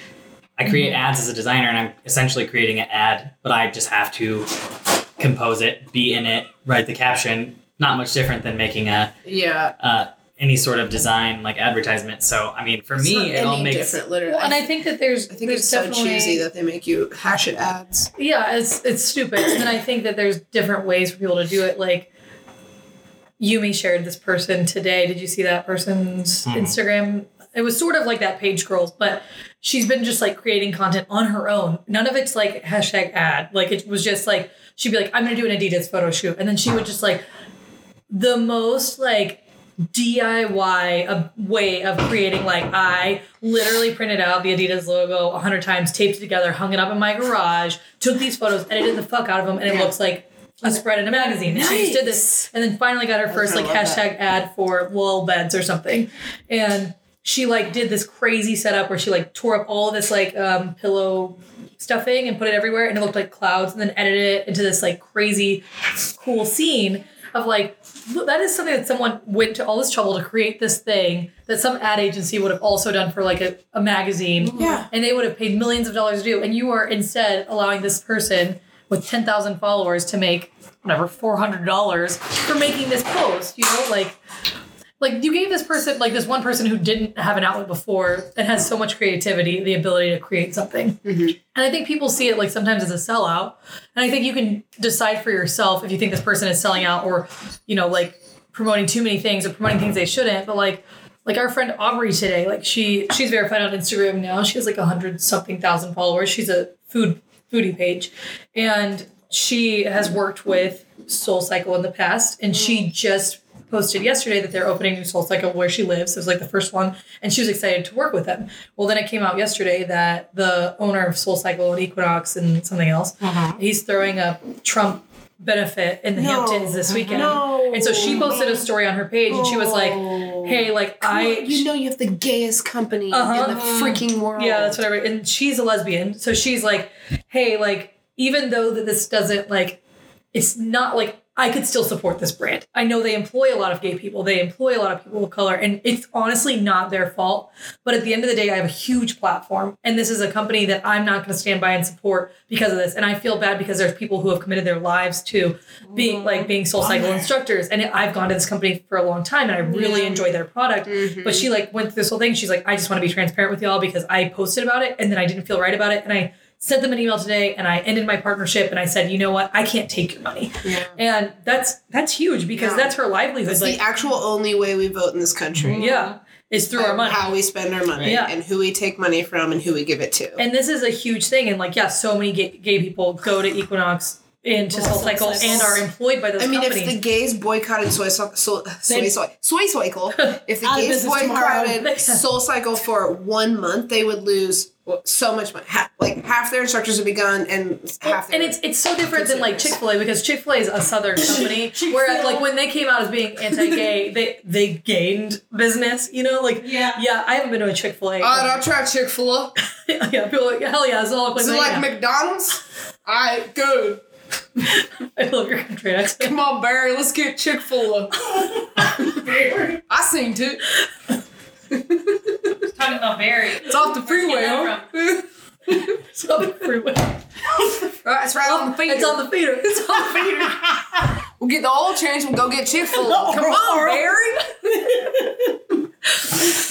Speaker 4: I create ads as a designer and I'm essentially creating an ad, but I just have to compose it, be in it, write the caption. Not much different than making a
Speaker 3: Yeah.
Speaker 4: uh, any sort of design like advertisement. So I mean, for
Speaker 3: It's
Speaker 4: me, it all makes
Speaker 3: different. Literally,
Speaker 2: Well, and I think that there's
Speaker 3: I think
Speaker 2: there's
Speaker 3: it's so cheesy that they make you hash it ads.
Speaker 2: yeah, it's it's stupid. and I think that there's different ways for people to do it. Like Yumi shared this person today. Did you see that person's
Speaker 4: Mhm.
Speaker 2: Instagram? It was sort of like that page girls, but she's been just like creating content on her own. None of it's like hashtag ad. Like it was just like she'd be like, I'm gonna do an Adidas photo shoot. And then she would just like the most like DIY a way of creating like I literally printed out the Adidas logo a hundred times, taped it together, hung it up in my garage, took these photos, edited the fuck out of them, and it looks like a spread in a magazine. And she just did this, and then finally got her first like hashtag ad for Lull beds or something, and she like did this crazy setup where she like tore up all this like um, pillow stuffing and put it everywhere, and it looked like clouds, and then edited it into this like crazy cool scene of like that is something that someone went to all this trouble to create this thing that some ad agency would have also done for like a, a magazine.
Speaker 3: Yeah.
Speaker 2: and they would have paid millions of dollars to do. And you are instead allowing this person with 10,000 followers to make whatever $400 for making this post you know like like you gave this person like this one person who didn't have an outlet before and has so much creativity the ability to create something. Mm-hmm. And i think people see it like sometimes as a sellout. And i think you can decide for yourself if you think this person is selling out or you know like promoting too many things or promoting things they shouldn't. But like like our friend aubrey today like she she's verified on instagram now. She has like a hundred something thousand followers. She's a food foodie page. And she has worked with soul cycle in the past. And she just posted yesterday that they're opening new soul cycle where she lives it was like the first one and she was excited to work with them well then it came out yesterday that the owner of soul cycle and equinox and something else he's throwing a trump benefit in the
Speaker 3: No.
Speaker 2: hamptons this weekend
Speaker 3: No.
Speaker 2: and so she posted a story on her page and she was like hey like i
Speaker 3: you know you have the gayest company
Speaker 2: Uh-huh.
Speaker 3: in the freaking world.
Speaker 2: yeah, that's what I read. And she's a lesbian. So she's like, hey, like, even though that this doesn't like it's not like I could still support this brand. I know they employ a lot of gay people. They employ a lot of people of color, and it's honestly not their fault. But at the end of the day, I have a huge platform, and this is a company that I'm not going to stand by and support because of this. And I feel bad because there's people who have committed their lives to being like being Soul Cycle instructors, and I've gone to this company for a long time, and I really
Speaker 3: Yeah.
Speaker 2: enjoy their product.
Speaker 3: Mhm.
Speaker 2: But she like went through this whole thing. She's like, I just want to be transparent with y'all because I posted about it and then I didn't feel right about it. And I sent them an email today and I ended my partnership and I said, you know what? I can't take your money.
Speaker 3: Yeah.
Speaker 2: And that's that's huge because
Speaker 3: Yeah.
Speaker 2: that's her livelihood.
Speaker 3: That's
Speaker 2: like
Speaker 3: the actual only way we vote in this country.
Speaker 2: yeah, is through our money.
Speaker 3: How we spend our money
Speaker 2: Yeah.
Speaker 3: and who we take money from and who we give it to.
Speaker 2: And this is a huge thing. And like, yeah, so many gay, gay people go to Equinox into
Speaker 1: Well,
Speaker 2: Soul Cycle and are employed by those
Speaker 3: I mean,
Speaker 2: companies.
Speaker 3: if the gays boycotted soy so, so, soy soy soy cycle, if the gays
Speaker 1: business tomorrow.
Speaker 3: boycotted Soul Cycle for one month, they would lose so much money. Ha- like half their instructors would be gone, and half. Their
Speaker 2: and it's it's so different than like Chick Fil A because Chick Fil A is a Southern company.
Speaker 1: Chick-fil-A.
Speaker 2: where like when they came out as being anti-gay, they they gained business. You know, like
Speaker 1: Yeah.
Speaker 2: yeah. I haven't been to a Chick Fil A.
Speaker 3: Oh, don't try Chick Fil A.
Speaker 2: yeah, people are like hell yeah, it's all.
Speaker 3: So like
Speaker 2: out."
Speaker 3: McDonald's. I good.
Speaker 2: I love your country accent.
Speaker 3: Come on, Barry. Let's get Chick Fil A. I seen it.
Speaker 5: Talking about Barry.
Speaker 3: It's off the freeway, huh?
Speaker 2: It's on the freeway.
Speaker 3: Right, it's right on the feeder.
Speaker 2: It's on the feeder.
Speaker 3: It's on the feeder. We'll get the oil change. We'll go get Chick Fil A. Come on, Barry.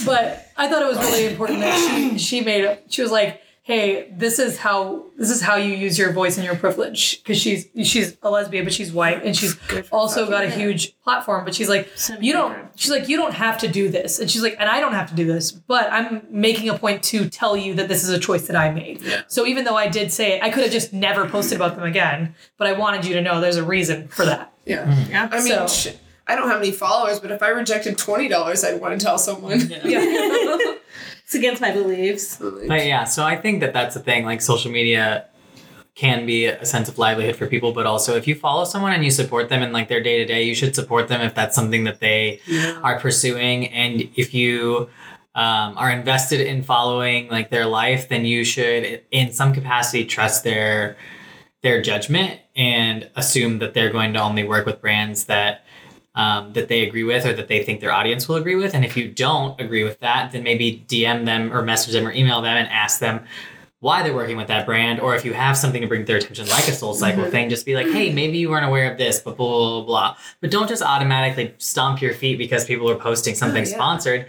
Speaker 2: but I thought it was really important that she she made it. She was like, "Hey, this is how this is how you use your voice and your privilege." Because she's she's a lesbian, but she's white, and she's also got a huge platform. But she's like, "You don't." She's like, "You don't have to do this," and she's like, "And I don't have to do this, but I'm making a point to tell you that this is a choice that I made." So even though I did say it, I could have just never posted about them again. But I wanted you to know there's a reason for that.
Speaker 3: Yeah. Mm-hmm.
Speaker 1: Yeah.
Speaker 3: I mean,
Speaker 2: So-
Speaker 3: sh- I don't have any followers, but if I rejected twenty dollars, I'd want to tell someone.
Speaker 2: Yeah.
Speaker 1: It's against my beliefs.
Speaker 4: But yeah, so I think that that's the thing. Like social media can be a sense of livelihood for people, but also if you follow someone and you support them in like their day to day, you should support them if that's something that they are pursuing. And if you um, are invested in following like their life, then you should, in some capacity, trust their their judgment and assume that they're going to only work with brands that um, that they agree with or that they think their audience will agree with. And if you don't agree with that, then maybe DM them or message them or email them and ask them why they're working with that brand. Or if you have something to bring to their attention, like a soul cycle
Speaker 3: Mhm.
Speaker 4: thing, just be like, hey, maybe you weren't aware of this, but blah, blah, blah, blah. But don't just automatically stomp your feet because people are posting something
Speaker 3: yeah.
Speaker 4: sponsored.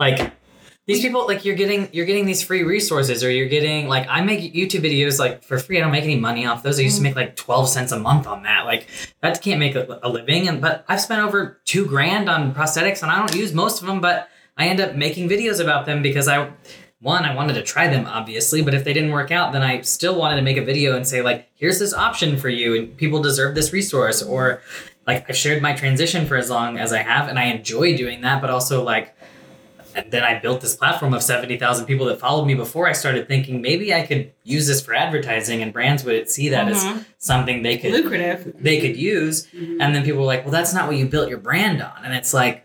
Speaker 4: Like, these people like you're getting you're getting these free resources or you're getting like I make YouTube videos like for free. I don't make any money off those. I used to mm. make like twelve cents a month on that. Like that can't make a, a living. And but I've spent over two grand on prosthetics and I don't use most of them, but I end up making videos about them because I one I wanted to try them obviously, but if they didn't work out, then I still wanted to make a video and say like here's this option for you and people deserve this resource or like I've shared my transition for as long as I have and I enjoy doing that, but also like and then I built this platform of 70,000 people that followed me before I started thinking maybe I could use this for advertising and brands would see that as mm-hmm. something they could
Speaker 1: Lucrative.
Speaker 4: they could use mm-hmm. and then people were like well that's not what you built your brand on and it's like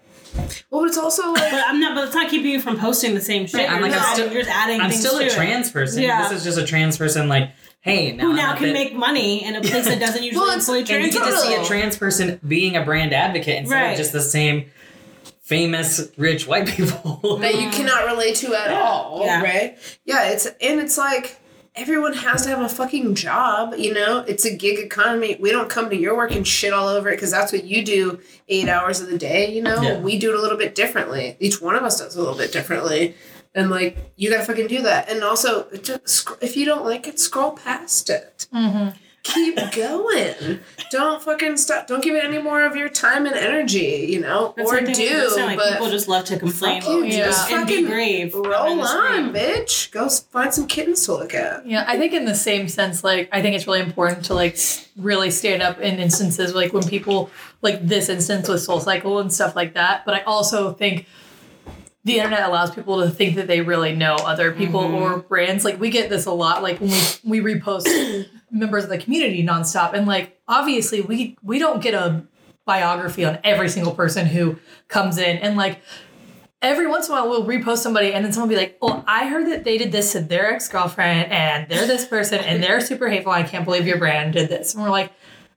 Speaker 3: Well, but it's also like
Speaker 1: But I'm not. But it's not keeping you from posting the same shit.
Speaker 4: Right, I'm like,
Speaker 1: just
Speaker 4: I'm still-
Speaker 1: you're just adding
Speaker 4: I'm
Speaker 1: things
Speaker 4: still
Speaker 1: to
Speaker 4: a
Speaker 1: it.
Speaker 4: trans person
Speaker 1: Yeah.
Speaker 4: this is just a trans person like hey now
Speaker 1: Who
Speaker 4: I'm
Speaker 1: now can
Speaker 4: bit-
Speaker 1: make money in a place that doesn't usually
Speaker 3: Well, it's-
Speaker 1: employ
Speaker 4: and you
Speaker 1: trans
Speaker 4: get to see a trans person being a brand advocate instead
Speaker 1: Right.
Speaker 4: of just the same famous rich white people
Speaker 3: that you cannot relate to at all,
Speaker 1: Yeah.
Speaker 3: right? Yeah, it's and it's like everyone has to have a fucking job, you know? It's a gig economy. We don't come to your work and shit all over it because that's what you do eight hours of the day, you know?
Speaker 4: Yeah.
Speaker 3: We do it a little bit differently. Each one of us does it a little bit differently. And like, you gotta fucking do that. And also, just, if you don't like it, scroll past it.
Speaker 2: Mm-hmm.
Speaker 3: Keep going. don't fucking stop. Don't give it any more of your time and energy, you know?
Speaker 1: That's
Speaker 3: or do,
Speaker 1: that's like
Speaker 3: but
Speaker 1: people just love to complain
Speaker 3: fuck you,
Speaker 2: Yeah.
Speaker 3: just
Speaker 1: and be
Speaker 3: fucking
Speaker 1: brave. behind
Speaker 3: Roll on, bitch. Go find some kittens to look at.
Speaker 2: Yeah, I think in the same sense, like I think it's really important to like really stand up in instances like when people like this instance with Soul Cycle and stuff like that. But I also think the internet allows people to think that they really know other people mm-hmm. or brands. Like we get this a lot. Like when we we repost members of the community nonstop, and like obviously we we don't get a biography on every single person who comes in, and like every once in a while we'll repost somebody and then someone will be like, Oh, I heard that they did this to their ex-girlfriend and they're this person and they're super hateful. I can't believe your brand did this. And we're like,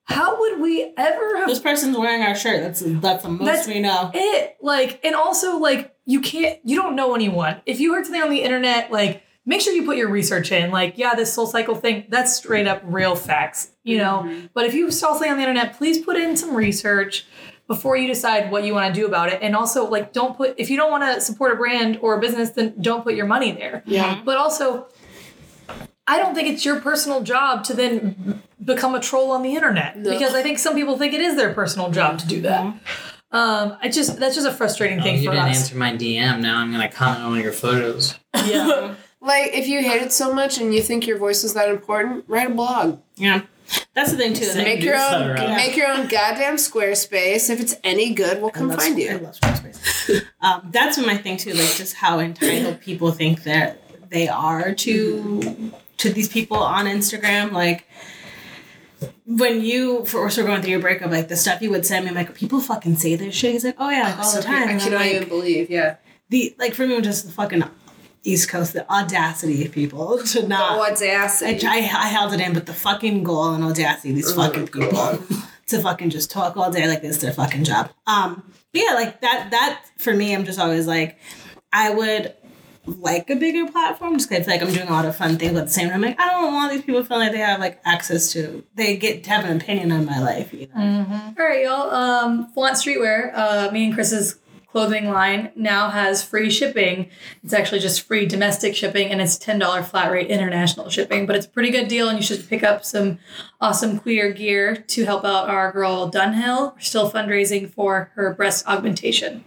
Speaker 2: how would we ever have
Speaker 1: This person's wearing our shirt. That's that's the most
Speaker 2: That's-
Speaker 1: we know.
Speaker 2: it? Like, and also like you can't you don't know anyone. If you heard something on the internet, like make sure you put your research in. Like, yeah, this soul cycle thing, that's straight up real facts, you know. Mm-hmm. But if you saw something on the internet, please put in some research before you decide what you want to do about it. And also, like, don't put if you don't want to support a brand or a business, then don't put your money there.
Speaker 3: Yeah. Mm-hmm.
Speaker 2: But also, I don't think it's your personal job to then become a troll on the internet
Speaker 3: No.
Speaker 2: because I think some people think it is their personal job to do that. Mm-hmm. Um, I just that's just a frustrating
Speaker 4: Oh,
Speaker 2: thing
Speaker 4: you
Speaker 2: for
Speaker 4: didn't
Speaker 2: us.
Speaker 4: answer my DM. Now I'm gonna comment on your photos.
Speaker 2: Yeah.
Speaker 3: Like, if you hate it so much and you think your voice is that important, write a blog.
Speaker 1: Yeah, that's the thing too.
Speaker 4: Same.
Speaker 1: Like,
Speaker 3: Make your own.
Speaker 4: newsletter out.
Speaker 3: Make your own goddamn Squarespace. If it's any good, we'll come
Speaker 1: I love-
Speaker 3: find
Speaker 1: I
Speaker 3: you.
Speaker 1: love Squarespace. um, that's my thing too. Like just how entitled people think that they are to to these people on Instagram. Like when you first were going through your breakup, like the stuff you would send me, I'm like people fucking say this shit. He's like, oh yeah, like, all
Speaker 3: So
Speaker 1: the time.
Speaker 3: I
Speaker 1: And I'm
Speaker 3: cannot
Speaker 1: like,
Speaker 3: even believe. Yeah.
Speaker 1: the like for me, was just the fucking East Coast, the audacity of people to not. I,
Speaker 3: audacity.
Speaker 1: I, I held it in, but the fucking goal and audacity, these
Speaker 3: Oh,
Speaker 1: fucking people to fucking just talk all day like it's their fucking job. Um, but yeah, like that. That for me, I'm just always like, I would like a bigger platform just 'cause I feel like I'm doing a lot of fun things. But at the same time, I'm like, I don't want these people feeling like they have like access to, they get to have an opinion on my life. You know?
Speaker 2: All right, y'all. Um, Flavnt Streetwear, uh, me and Chris's clothing line now has free shipping. It's actually just free domestic shipping and it's $10 flat rate international shipping, but it's a pretty good deal and you should pick up some awesome queer gear to help out our girl Dunhill. We're still fundraising for her breast augmentation.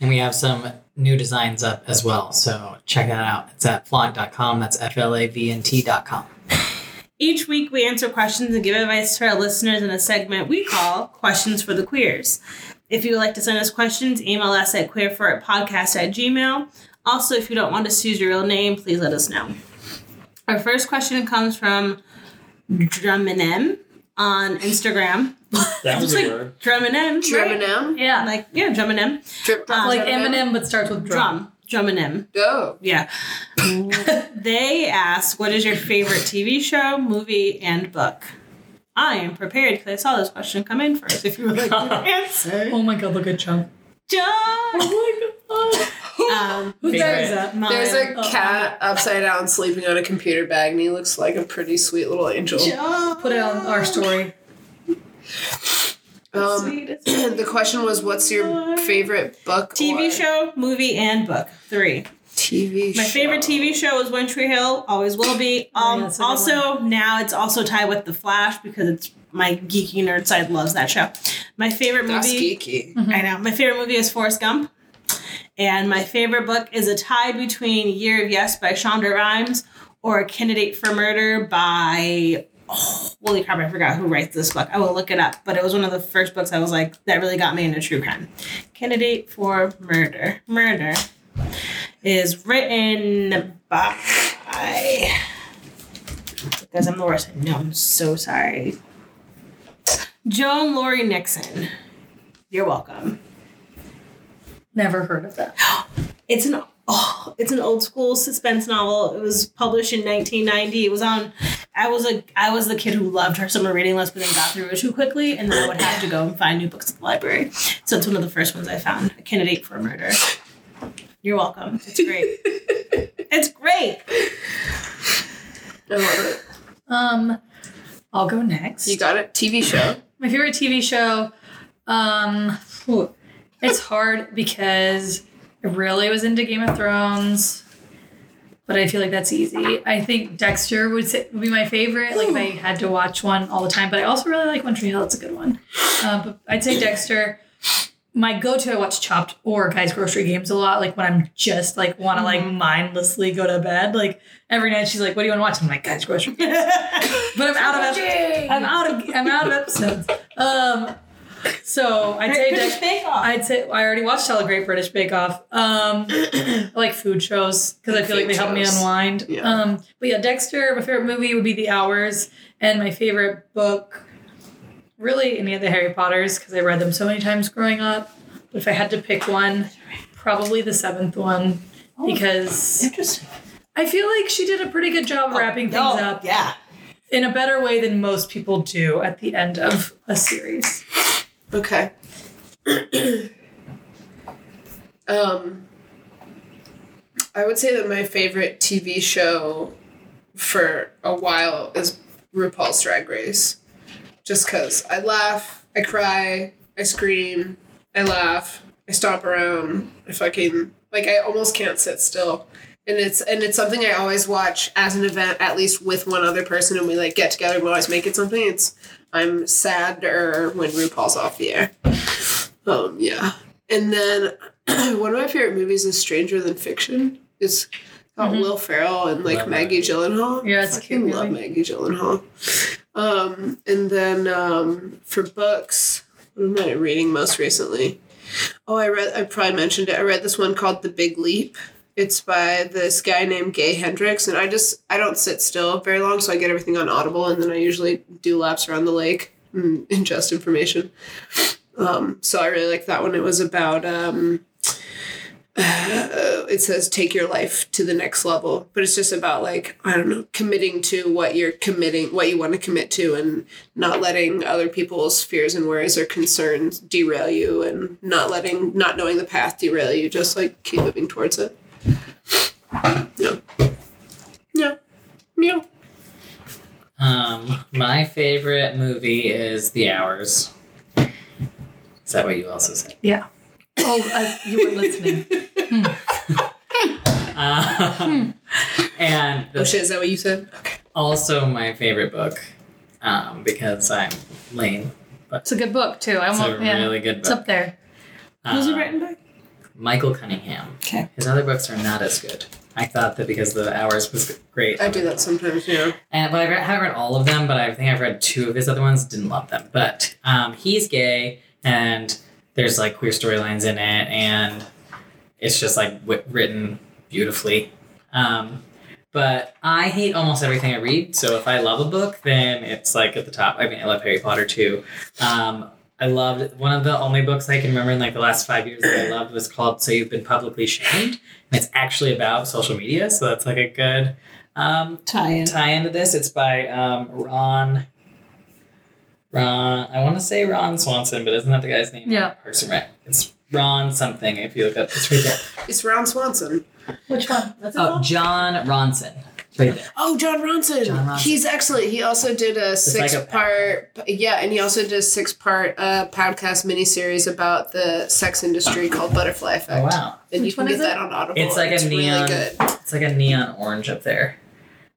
Speaker 4: And we have some new designs up as well. So check that out. It's at flavnt.com. That's F L A V N T.com.
Speaker 1: Each week, we answer questions and give advice to our listeners in a segment we call Questions for the Queers. If you would like to send us questions, email us at queerforitpodcast at gmail. Also, if you don't want us to use your real name, please let us know. Our first question comes from Druminem on Instagram.
Speaker 6: That was
Speaker 1: Just
Speaker 6: a
Speaker 1: like
Speaker 6: word.
Speaker 1: Druminem.
Speaker 3: Drum
Speaker 1: right?
Speaker 2: Yeah,
Speaker 1: Like, yeah, Druminem.
Speaker 3: Drip,
Speaker 1: Um,
Speaker 2: like Eminem, but starts with drum.
Speaker 1: Drum. Druminem.
Speaker 3: Go.
Speaker 1: Yeah. they ask, What is your favorite TV show, movie, and book? I am prepared because I saw this question come in first. If you would like to answer.
Speaker 2: Oh my god, look at Chunk.
Speaker 1: John!
Speaker 2: Oh my god.
Speaker 1: Um,
Speaker 2: Whose
Speaker 4: Favorite.
Speaker 2: bag is that?
Speaker 1: mine.
Speaker 3: There's a
Speaker 2: Oh,
Speaker 3: cat upside down sleeping on a computer bag, and he looks like a pretty sweet little angel.
Speaker 1: John.
Speaker 2: Put it on our story.
Speaker 3: Um, the question was, "What's your favorite book,
Speaker 1: TV
Speaker 3: or
Speaker 1: show, movie, and book. Three.
Speaker 3: TV
Speaker 1: My
Speaker 3: show.
Speaker 1: favorite TV show is One Tree Hill. Always will be.
Speaker 2: Oh,
Speaker 1: Um,
Speaker 2: yeah, that's a good
Speaker 1: also, now it's also tied with The Flash because it's my geeky nerd side loves that show. My favorite
Speaker 3: That's
Speaker 1: movie.
Speaker 3: geeky.
Speaker 1: I know. My favorite movie is Forrest Gump. And my favorite book is a tie between Year of Yes by Shonda Rhimes or A Candidate for Murder by oh, holy crap, I forgot who writes this book. I will look it up. But it was one of the first books I was like, that really got me into true crime. Candidate for Murder. Murder is written by because I'm the worst. No, I'm so sorry. Joan Lowery Nixon. You're welcome.
Speaker 2: Never heard of that.
Speaker 1: It's an oh, it's an old school suspense novel. It was published in 1990. It was on. I was a I was the kid who loved her summer reading list, but then got through it too quickly, and then I would have to go and find new books at the library. So it's one of the first ones I found. A Candidate for Murder. You're welcome. It's great. it's great.
Speaker 3: I love it.
Speaker 2: Um, I'll go next.
Speaker 3: You got it. TV show.
Speaker 2: My favorite TV show, um, it's hard because I really was into Game of Thrones, but I feel like that's easy. I think Dexter would, say, would be my favorite, like if I had to watch one all the time. But I also really like One Tree Hill; it's a good one. Uh, but I'd say Dexter. My go-to, I watch Chopped or Guys Grocery Games a lot. Like when I'm just like want to like mindlessly go to bed. Like every night, she's like, "What do you want to watch?" I'm like, "Guys Grocery Games." but I'm out of ep- I'm out of I'm out of episodes. Um, so I'd say
Speaker 1: British Bake Off.
Speaker 2: I'd say I already watched all the Great British Bake Off. Um, I like food shows because I feel like they help me unwind.
Speaker 3: Yeah.
Speaker 2: Um, but yeah, Dexter. My favorite movie would be The Hours, and my favorite book, really any of the Harry Potters because I read them so many times growing up. But if I had to pick one, probably the seventh one because
Speaker 1: Interesting.
Speaker 2: I feel like she did a pretty good job of wrapping things
Speaker 1: Oh,
Speaker 2: up
Speaker 1: Yeah.
Speaker 2: in a better way than most people do at the end of a series.
Speaker 3: Okay. um, I would say that my favorite TV show for a while is RuPaul's Drag Race. Just because I laugh, I cry, I scream, I laugh, I stomp around, I fucking like I almost can't sit still. And it's and it's something I always watch as an event, at least with one other person, and we like get together and we always make it something. It's I'm sadder when RuPaul's off the air. Um, yeah. And then one of my favorite movies is Stranger Than Fiction. It's got
Speaker 2: Mhm.
Speaker 3: Will Ferrell and like
Speaker 4: Love
Speaker 3: Maggie Gyllenhaal.
Speaker 2: Yeah, it's a
Speaker 3: Fucking
Speaker 2: cute
Speaker 3: love. Maggie Gyllenhaal. Um, and then um, for books, what am I reading most recently? Oh, I read. I probably mentioned it. I read this one called The Big Leap. It's by this guy named Gay Hendricks, and I just I don't sit still very long, so I get everything on Audible, and then I usually do laps around the lake and ingest information. Um, so I really like that one. It was about um, uh, it says take your life to the next level, but it's just about like I don't know committing to what you're committing, what you want to commit to, and not letting other people's fears and worries or concerns derail you, and not letting not knowing the path derail you. Just like keep moving towards it. Yeah. Yeah. Yeah.
Speaker 4: Um, my favorite movie is The Hours. Is that what you also said?
Speaker 2: Yeah. Oh, I, you weren't listening.
Speaker 4: Um, and
Speaker 3: Oh shit! Is that what you said? Okay.
Speaker 4: also my favorite book um, because I'm lame.
Speaker 2: It's a good book too. I
Speaker 4: It's
Speaker 2: won't.
Speaker 4: a
Speaker 2: yeah,
Speaker 4: really good
Speaker 2: it's up there.
Speaker 1: Who's it
Speaker 4: Um,
Speaker 1: written by?
Speaker 4: Michael Cunningham.
Speaker 1: Okay.
Speaker 4: His other books are not as good. I thought that because the hours was great.
Speaker 3: I do that sometimes. Yeah.
Speaker 4: And but I re- haven't read all of them, but I think I've read two of his other ones. Didn't love them, but um, he's gay, and there's like queer storylines in it, and it's just like w- written beautifully. Um, but I hate almost everything I read. So if I love a book, then it's like at the top. I mean, I love Harry Potter too. Um, I loved one of the only books I can remember in like the last five years that I loved was called "So You've Been Publicly Shamed," and it's actually about social media. So that's like a good um,
Speaker 1: Tie-in.
Speaker 4: tie into this. It's by um, Ron. Ron, I want to say Ron Swanson, but isn't that the guy's name?
Speaker 2: Yeah.
Speaker 4: Parks and Rec. It's Ron something. If you look up, it's right there.
Speaker 3: It's Ron Swanson.
Speaker 2: Which one? That's it.
Speaker 4: Oh, Jon Ronson. Right there.
Speaker 3: Oh, Jon Ronson.
Speaker 4: Jon Ronson.
Speaker 3: He's excellent. He also did a six
Speaker 4: psychopath.
Speaker 3: part, yeah, and he also did a six part uh, podcast miniseries about the sex industry called Butterfly Effect.
Speaker 4: Oh wow,
Speaker 3: And you can get
Speaker 2: is
Speaker 3: that on Audible.
Speaker 4: it's like a neon.
Speaker 3: really good.
Speaker 4: It's like a neon orange up there.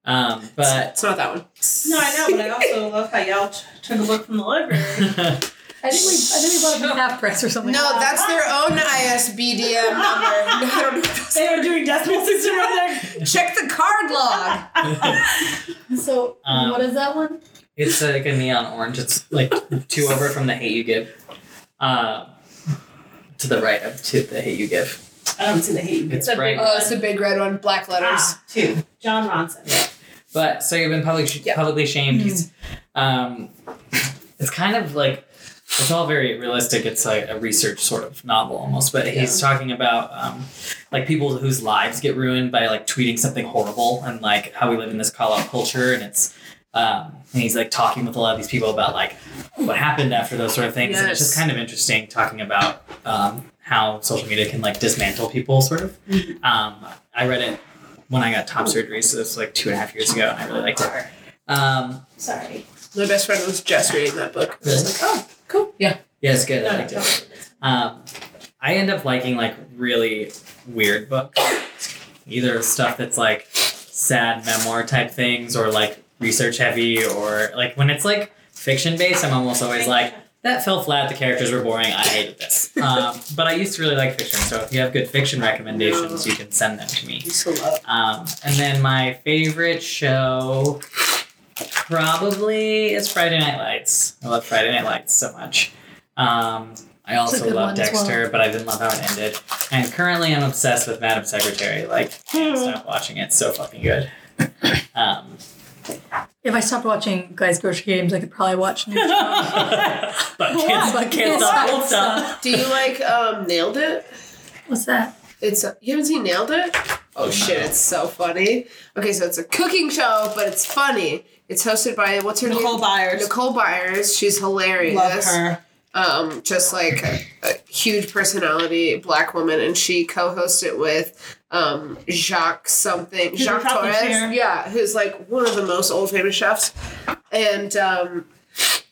Speaker 4: Um, but
Speaker 3: It's not that one.
Speaker 1: No, I know, but I also love how y'all t- took a book from the library.
Speaker 2: I think we. I think we bought it from half price or something.
Speaker 3: No, that's their own ISBDM number. I don't know.
Speaker 1: they are doing decimal system right there.
Speaker 3: Check the card log.
Speaker 2: So
Speaker 4: Um,
Speaker 2: what is that one?
Speaker 4: it's like a neon orange. It's like two over from the hate you give. Uh, to the right of to the hate you give.
Speaker 1: I don't see the hate.
Speaker 4: It's
Speaker 1: a
Speaker 4: right.
Speaker 1: big
Speaker 3: Oh, it's the big red one, black letters.
Speaker 1: Ah, two. Jon Ronson.
Speaker 4: But so you've been public,
Speaker 3: Yeah.
Speaker 4: publicly shamed. He's, um, it's kind of like it's all very realistic. It's like a research sort of novel almost. But he's talking about um, like people whose lives get ruined by like tweeting something horrible and like how we live in this call out culture and it's. Um, and he's like talking with a lot of these people about like what happened after those sort of things, and it's just kind of interesting talking about um, how social media can like dismantle people, sort of. Um, I read it when I got top surgery, so this was like two and a half years ago, and I really liked it. Um,
Speaker 1: Sorry.
Speaker 3: My best friend was just reading that book. I was like, oh, cool.
Speaker 4: yeah, Yeah, it's good. I
Speaker 1: No,
Speaker 4: liked it. Um, I end up liking like really weird books, either stuff that's like sad memoir type things, or like research heavy, or like when it's like fiction based. I'm almost always like that fell flat. The characters were boring. I hated this. Um, but I used to really like fiction, so if you have good fiction recommendations, you can send them to me.
Speaker 3: I used to love.
Speaker 4: Um, and then my favorite show probably is Friday Night Lights. I love Friday Night Lights so much. Um, I also love
Speaker 2: as well.
Speaker 4: Dexter, but I didn't love how it ended. And currently, I'm obsessed with Madam Secretary. Like, can't stop watching it. It's so fucking good.
Speaker 2: If I stopped watching Guys Grocery Games, I could probably watch New
Speaker 4: but can't,
Speaker 2: But
Speaker 4: can't stop, won't stop.
Speaker 3: Do you like um, Nailed It?
Speaker 2: What's that?
Speaker 3: It's uh, you haven't seen Nailed It? Oh shit, it's so funny. Okay, so it's a cooking show, but it's funny. It's hosted by what's her
Speaker 1: Nicole
Speaker 3: name?
Speaker 1: Nicole Byers.
Speaker 3: Nicole Byers. She's hilarious.
Speaker 1: Love her.
Speaker 3: Um, just like a, a huge personality, black woman, and she co-hosted it with um Jacques something, Jacques Torres.
Speaker 1: chair.
Speaker 3: Yeah, who's like one of the most old famous chefs, and um.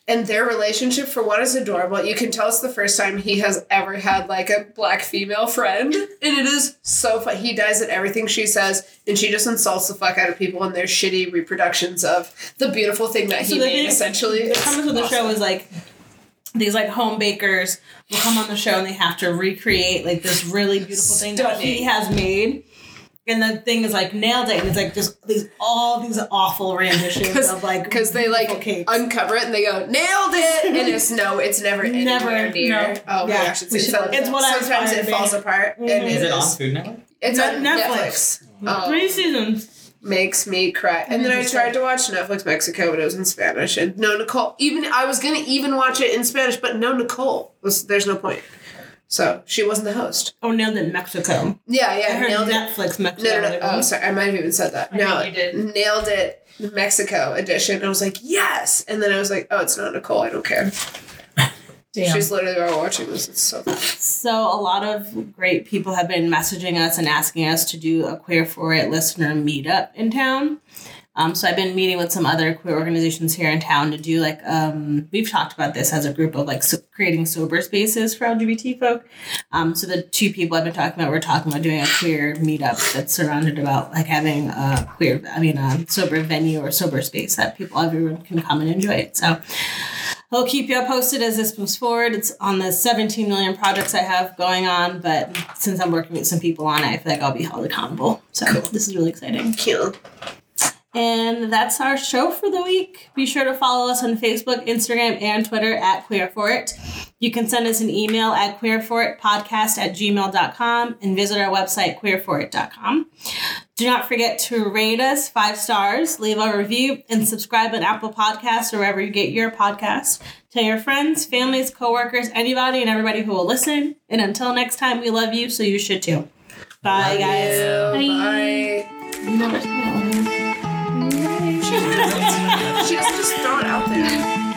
Speaker 3: And their relationship, for one, is adorable. You can tell it's the first time he has ever had like a black female friend, and it is so fun. He dies at everything she says, and she just insults the fuck out of people in their shitty reproductions of the beautiful thing that he
Speaker 1: So the
Speaker 3: made. essentially,
Speaker 1: The premise of the
Speaker 3: awesome.
Speaker 1: show is like these like home bakers will come on the show and they have to recreate like this really beautiful thing that he has made. And the thing is like nailed it. And it's like just these all these awful renditions of like
Speaker 3: Because they like
Speaker 1: cakes.
Speaker 3: uncover it and they go, nailed it! And it's no, it's never
Speaker 1: Never,
Speaker 3: anywhere near.
Speaker 2: no.
Speaker 3: Oh
Speaker 1: Yeah.
Speaker 3: gosh, it's,
Speaker 2: We should
Speaker 3: so-
Speaker 2: look
Speaker 1: It's what I
Speaker 3: sometimes it
Speaker 1: to be.
Speaker 3: falls apart. And
Speaker 1: Mhm.
Speaker 3: it
Speaker 4: Is it on Food Network?
Speaker 3: It's on
Speaker 1: Netflix.
Speaker 3: Netflix. Oh.
Speaker 1: Three seasons.
Speaker 3: Makes me cry. And then I tried to watch Netflix Mexico, but it was in Spanish. And no Nicole. Even I was gonna even watch it in Spanish, but no Nicole. Was there's no point. So she wasn't the host.
Speaker 1: Oh, nailed it in Mexico.
Speaker 3: Yeah,
Speaker 1: I
Speaker 3: yeah,
Speaker 1: heard
Speaker 3: nailed it.
Speaker 1: Netflix Mexico.
Speaker 3: No, no, no.
Speaker 1: Oh,
Speaker 3: oh. sorry. I might have even said that.
Speaker 5: I
Speaker 3: no,
Speaker 5: you did.
Speaker 3: nailed it. Mexico edition. I was like, yes. And then I was like, oh, it's not Nicole. I don't care.
Speaker 2: Damn.
Speaker 3: She's literally watching this. It's so fun.
Speaker 1: So a lot of great people have been messaging us and asking us to do a Queer for It listener meetup in town. Um, so I've been meeting with some other queer organizations here in town to do like um, we've talked about this as a group of like so creating sober spaces for LGBT folk. Um, so the two people I've been talking about, we're talking about doing a queer meetup that's surrounded about like having a queer, I mean, a sober venue or sober space that people everyone can come and enjoy it. So I'll keep you up posted as this moves forward. It's on the 17 million projects I have going on, but since I'm working with some people on it, I feel like I'll be held accountable. So this is really exciting.
Speaker 3: Cute.
Speaker 1: And that's our show for the week. Be sure to follow us on Facebook, Instagram, and Twitter at Queer For It. You can send us an email at queerforitpodcast at gmail.com and visit our website, queerforit.com. Do not forget to rate us five stars, leave a review, and subscribe on Apple Podcasts or wherever you get your podcasts. Tell your friends, families, coworkers, anybody, and everybody who will listen. And until next time, we love you, so you should too. Bye, guys.
Speaker 3: Bye.
Speaker 1: You never say I love you.
Speaker 3: She doesn't just throw it out there.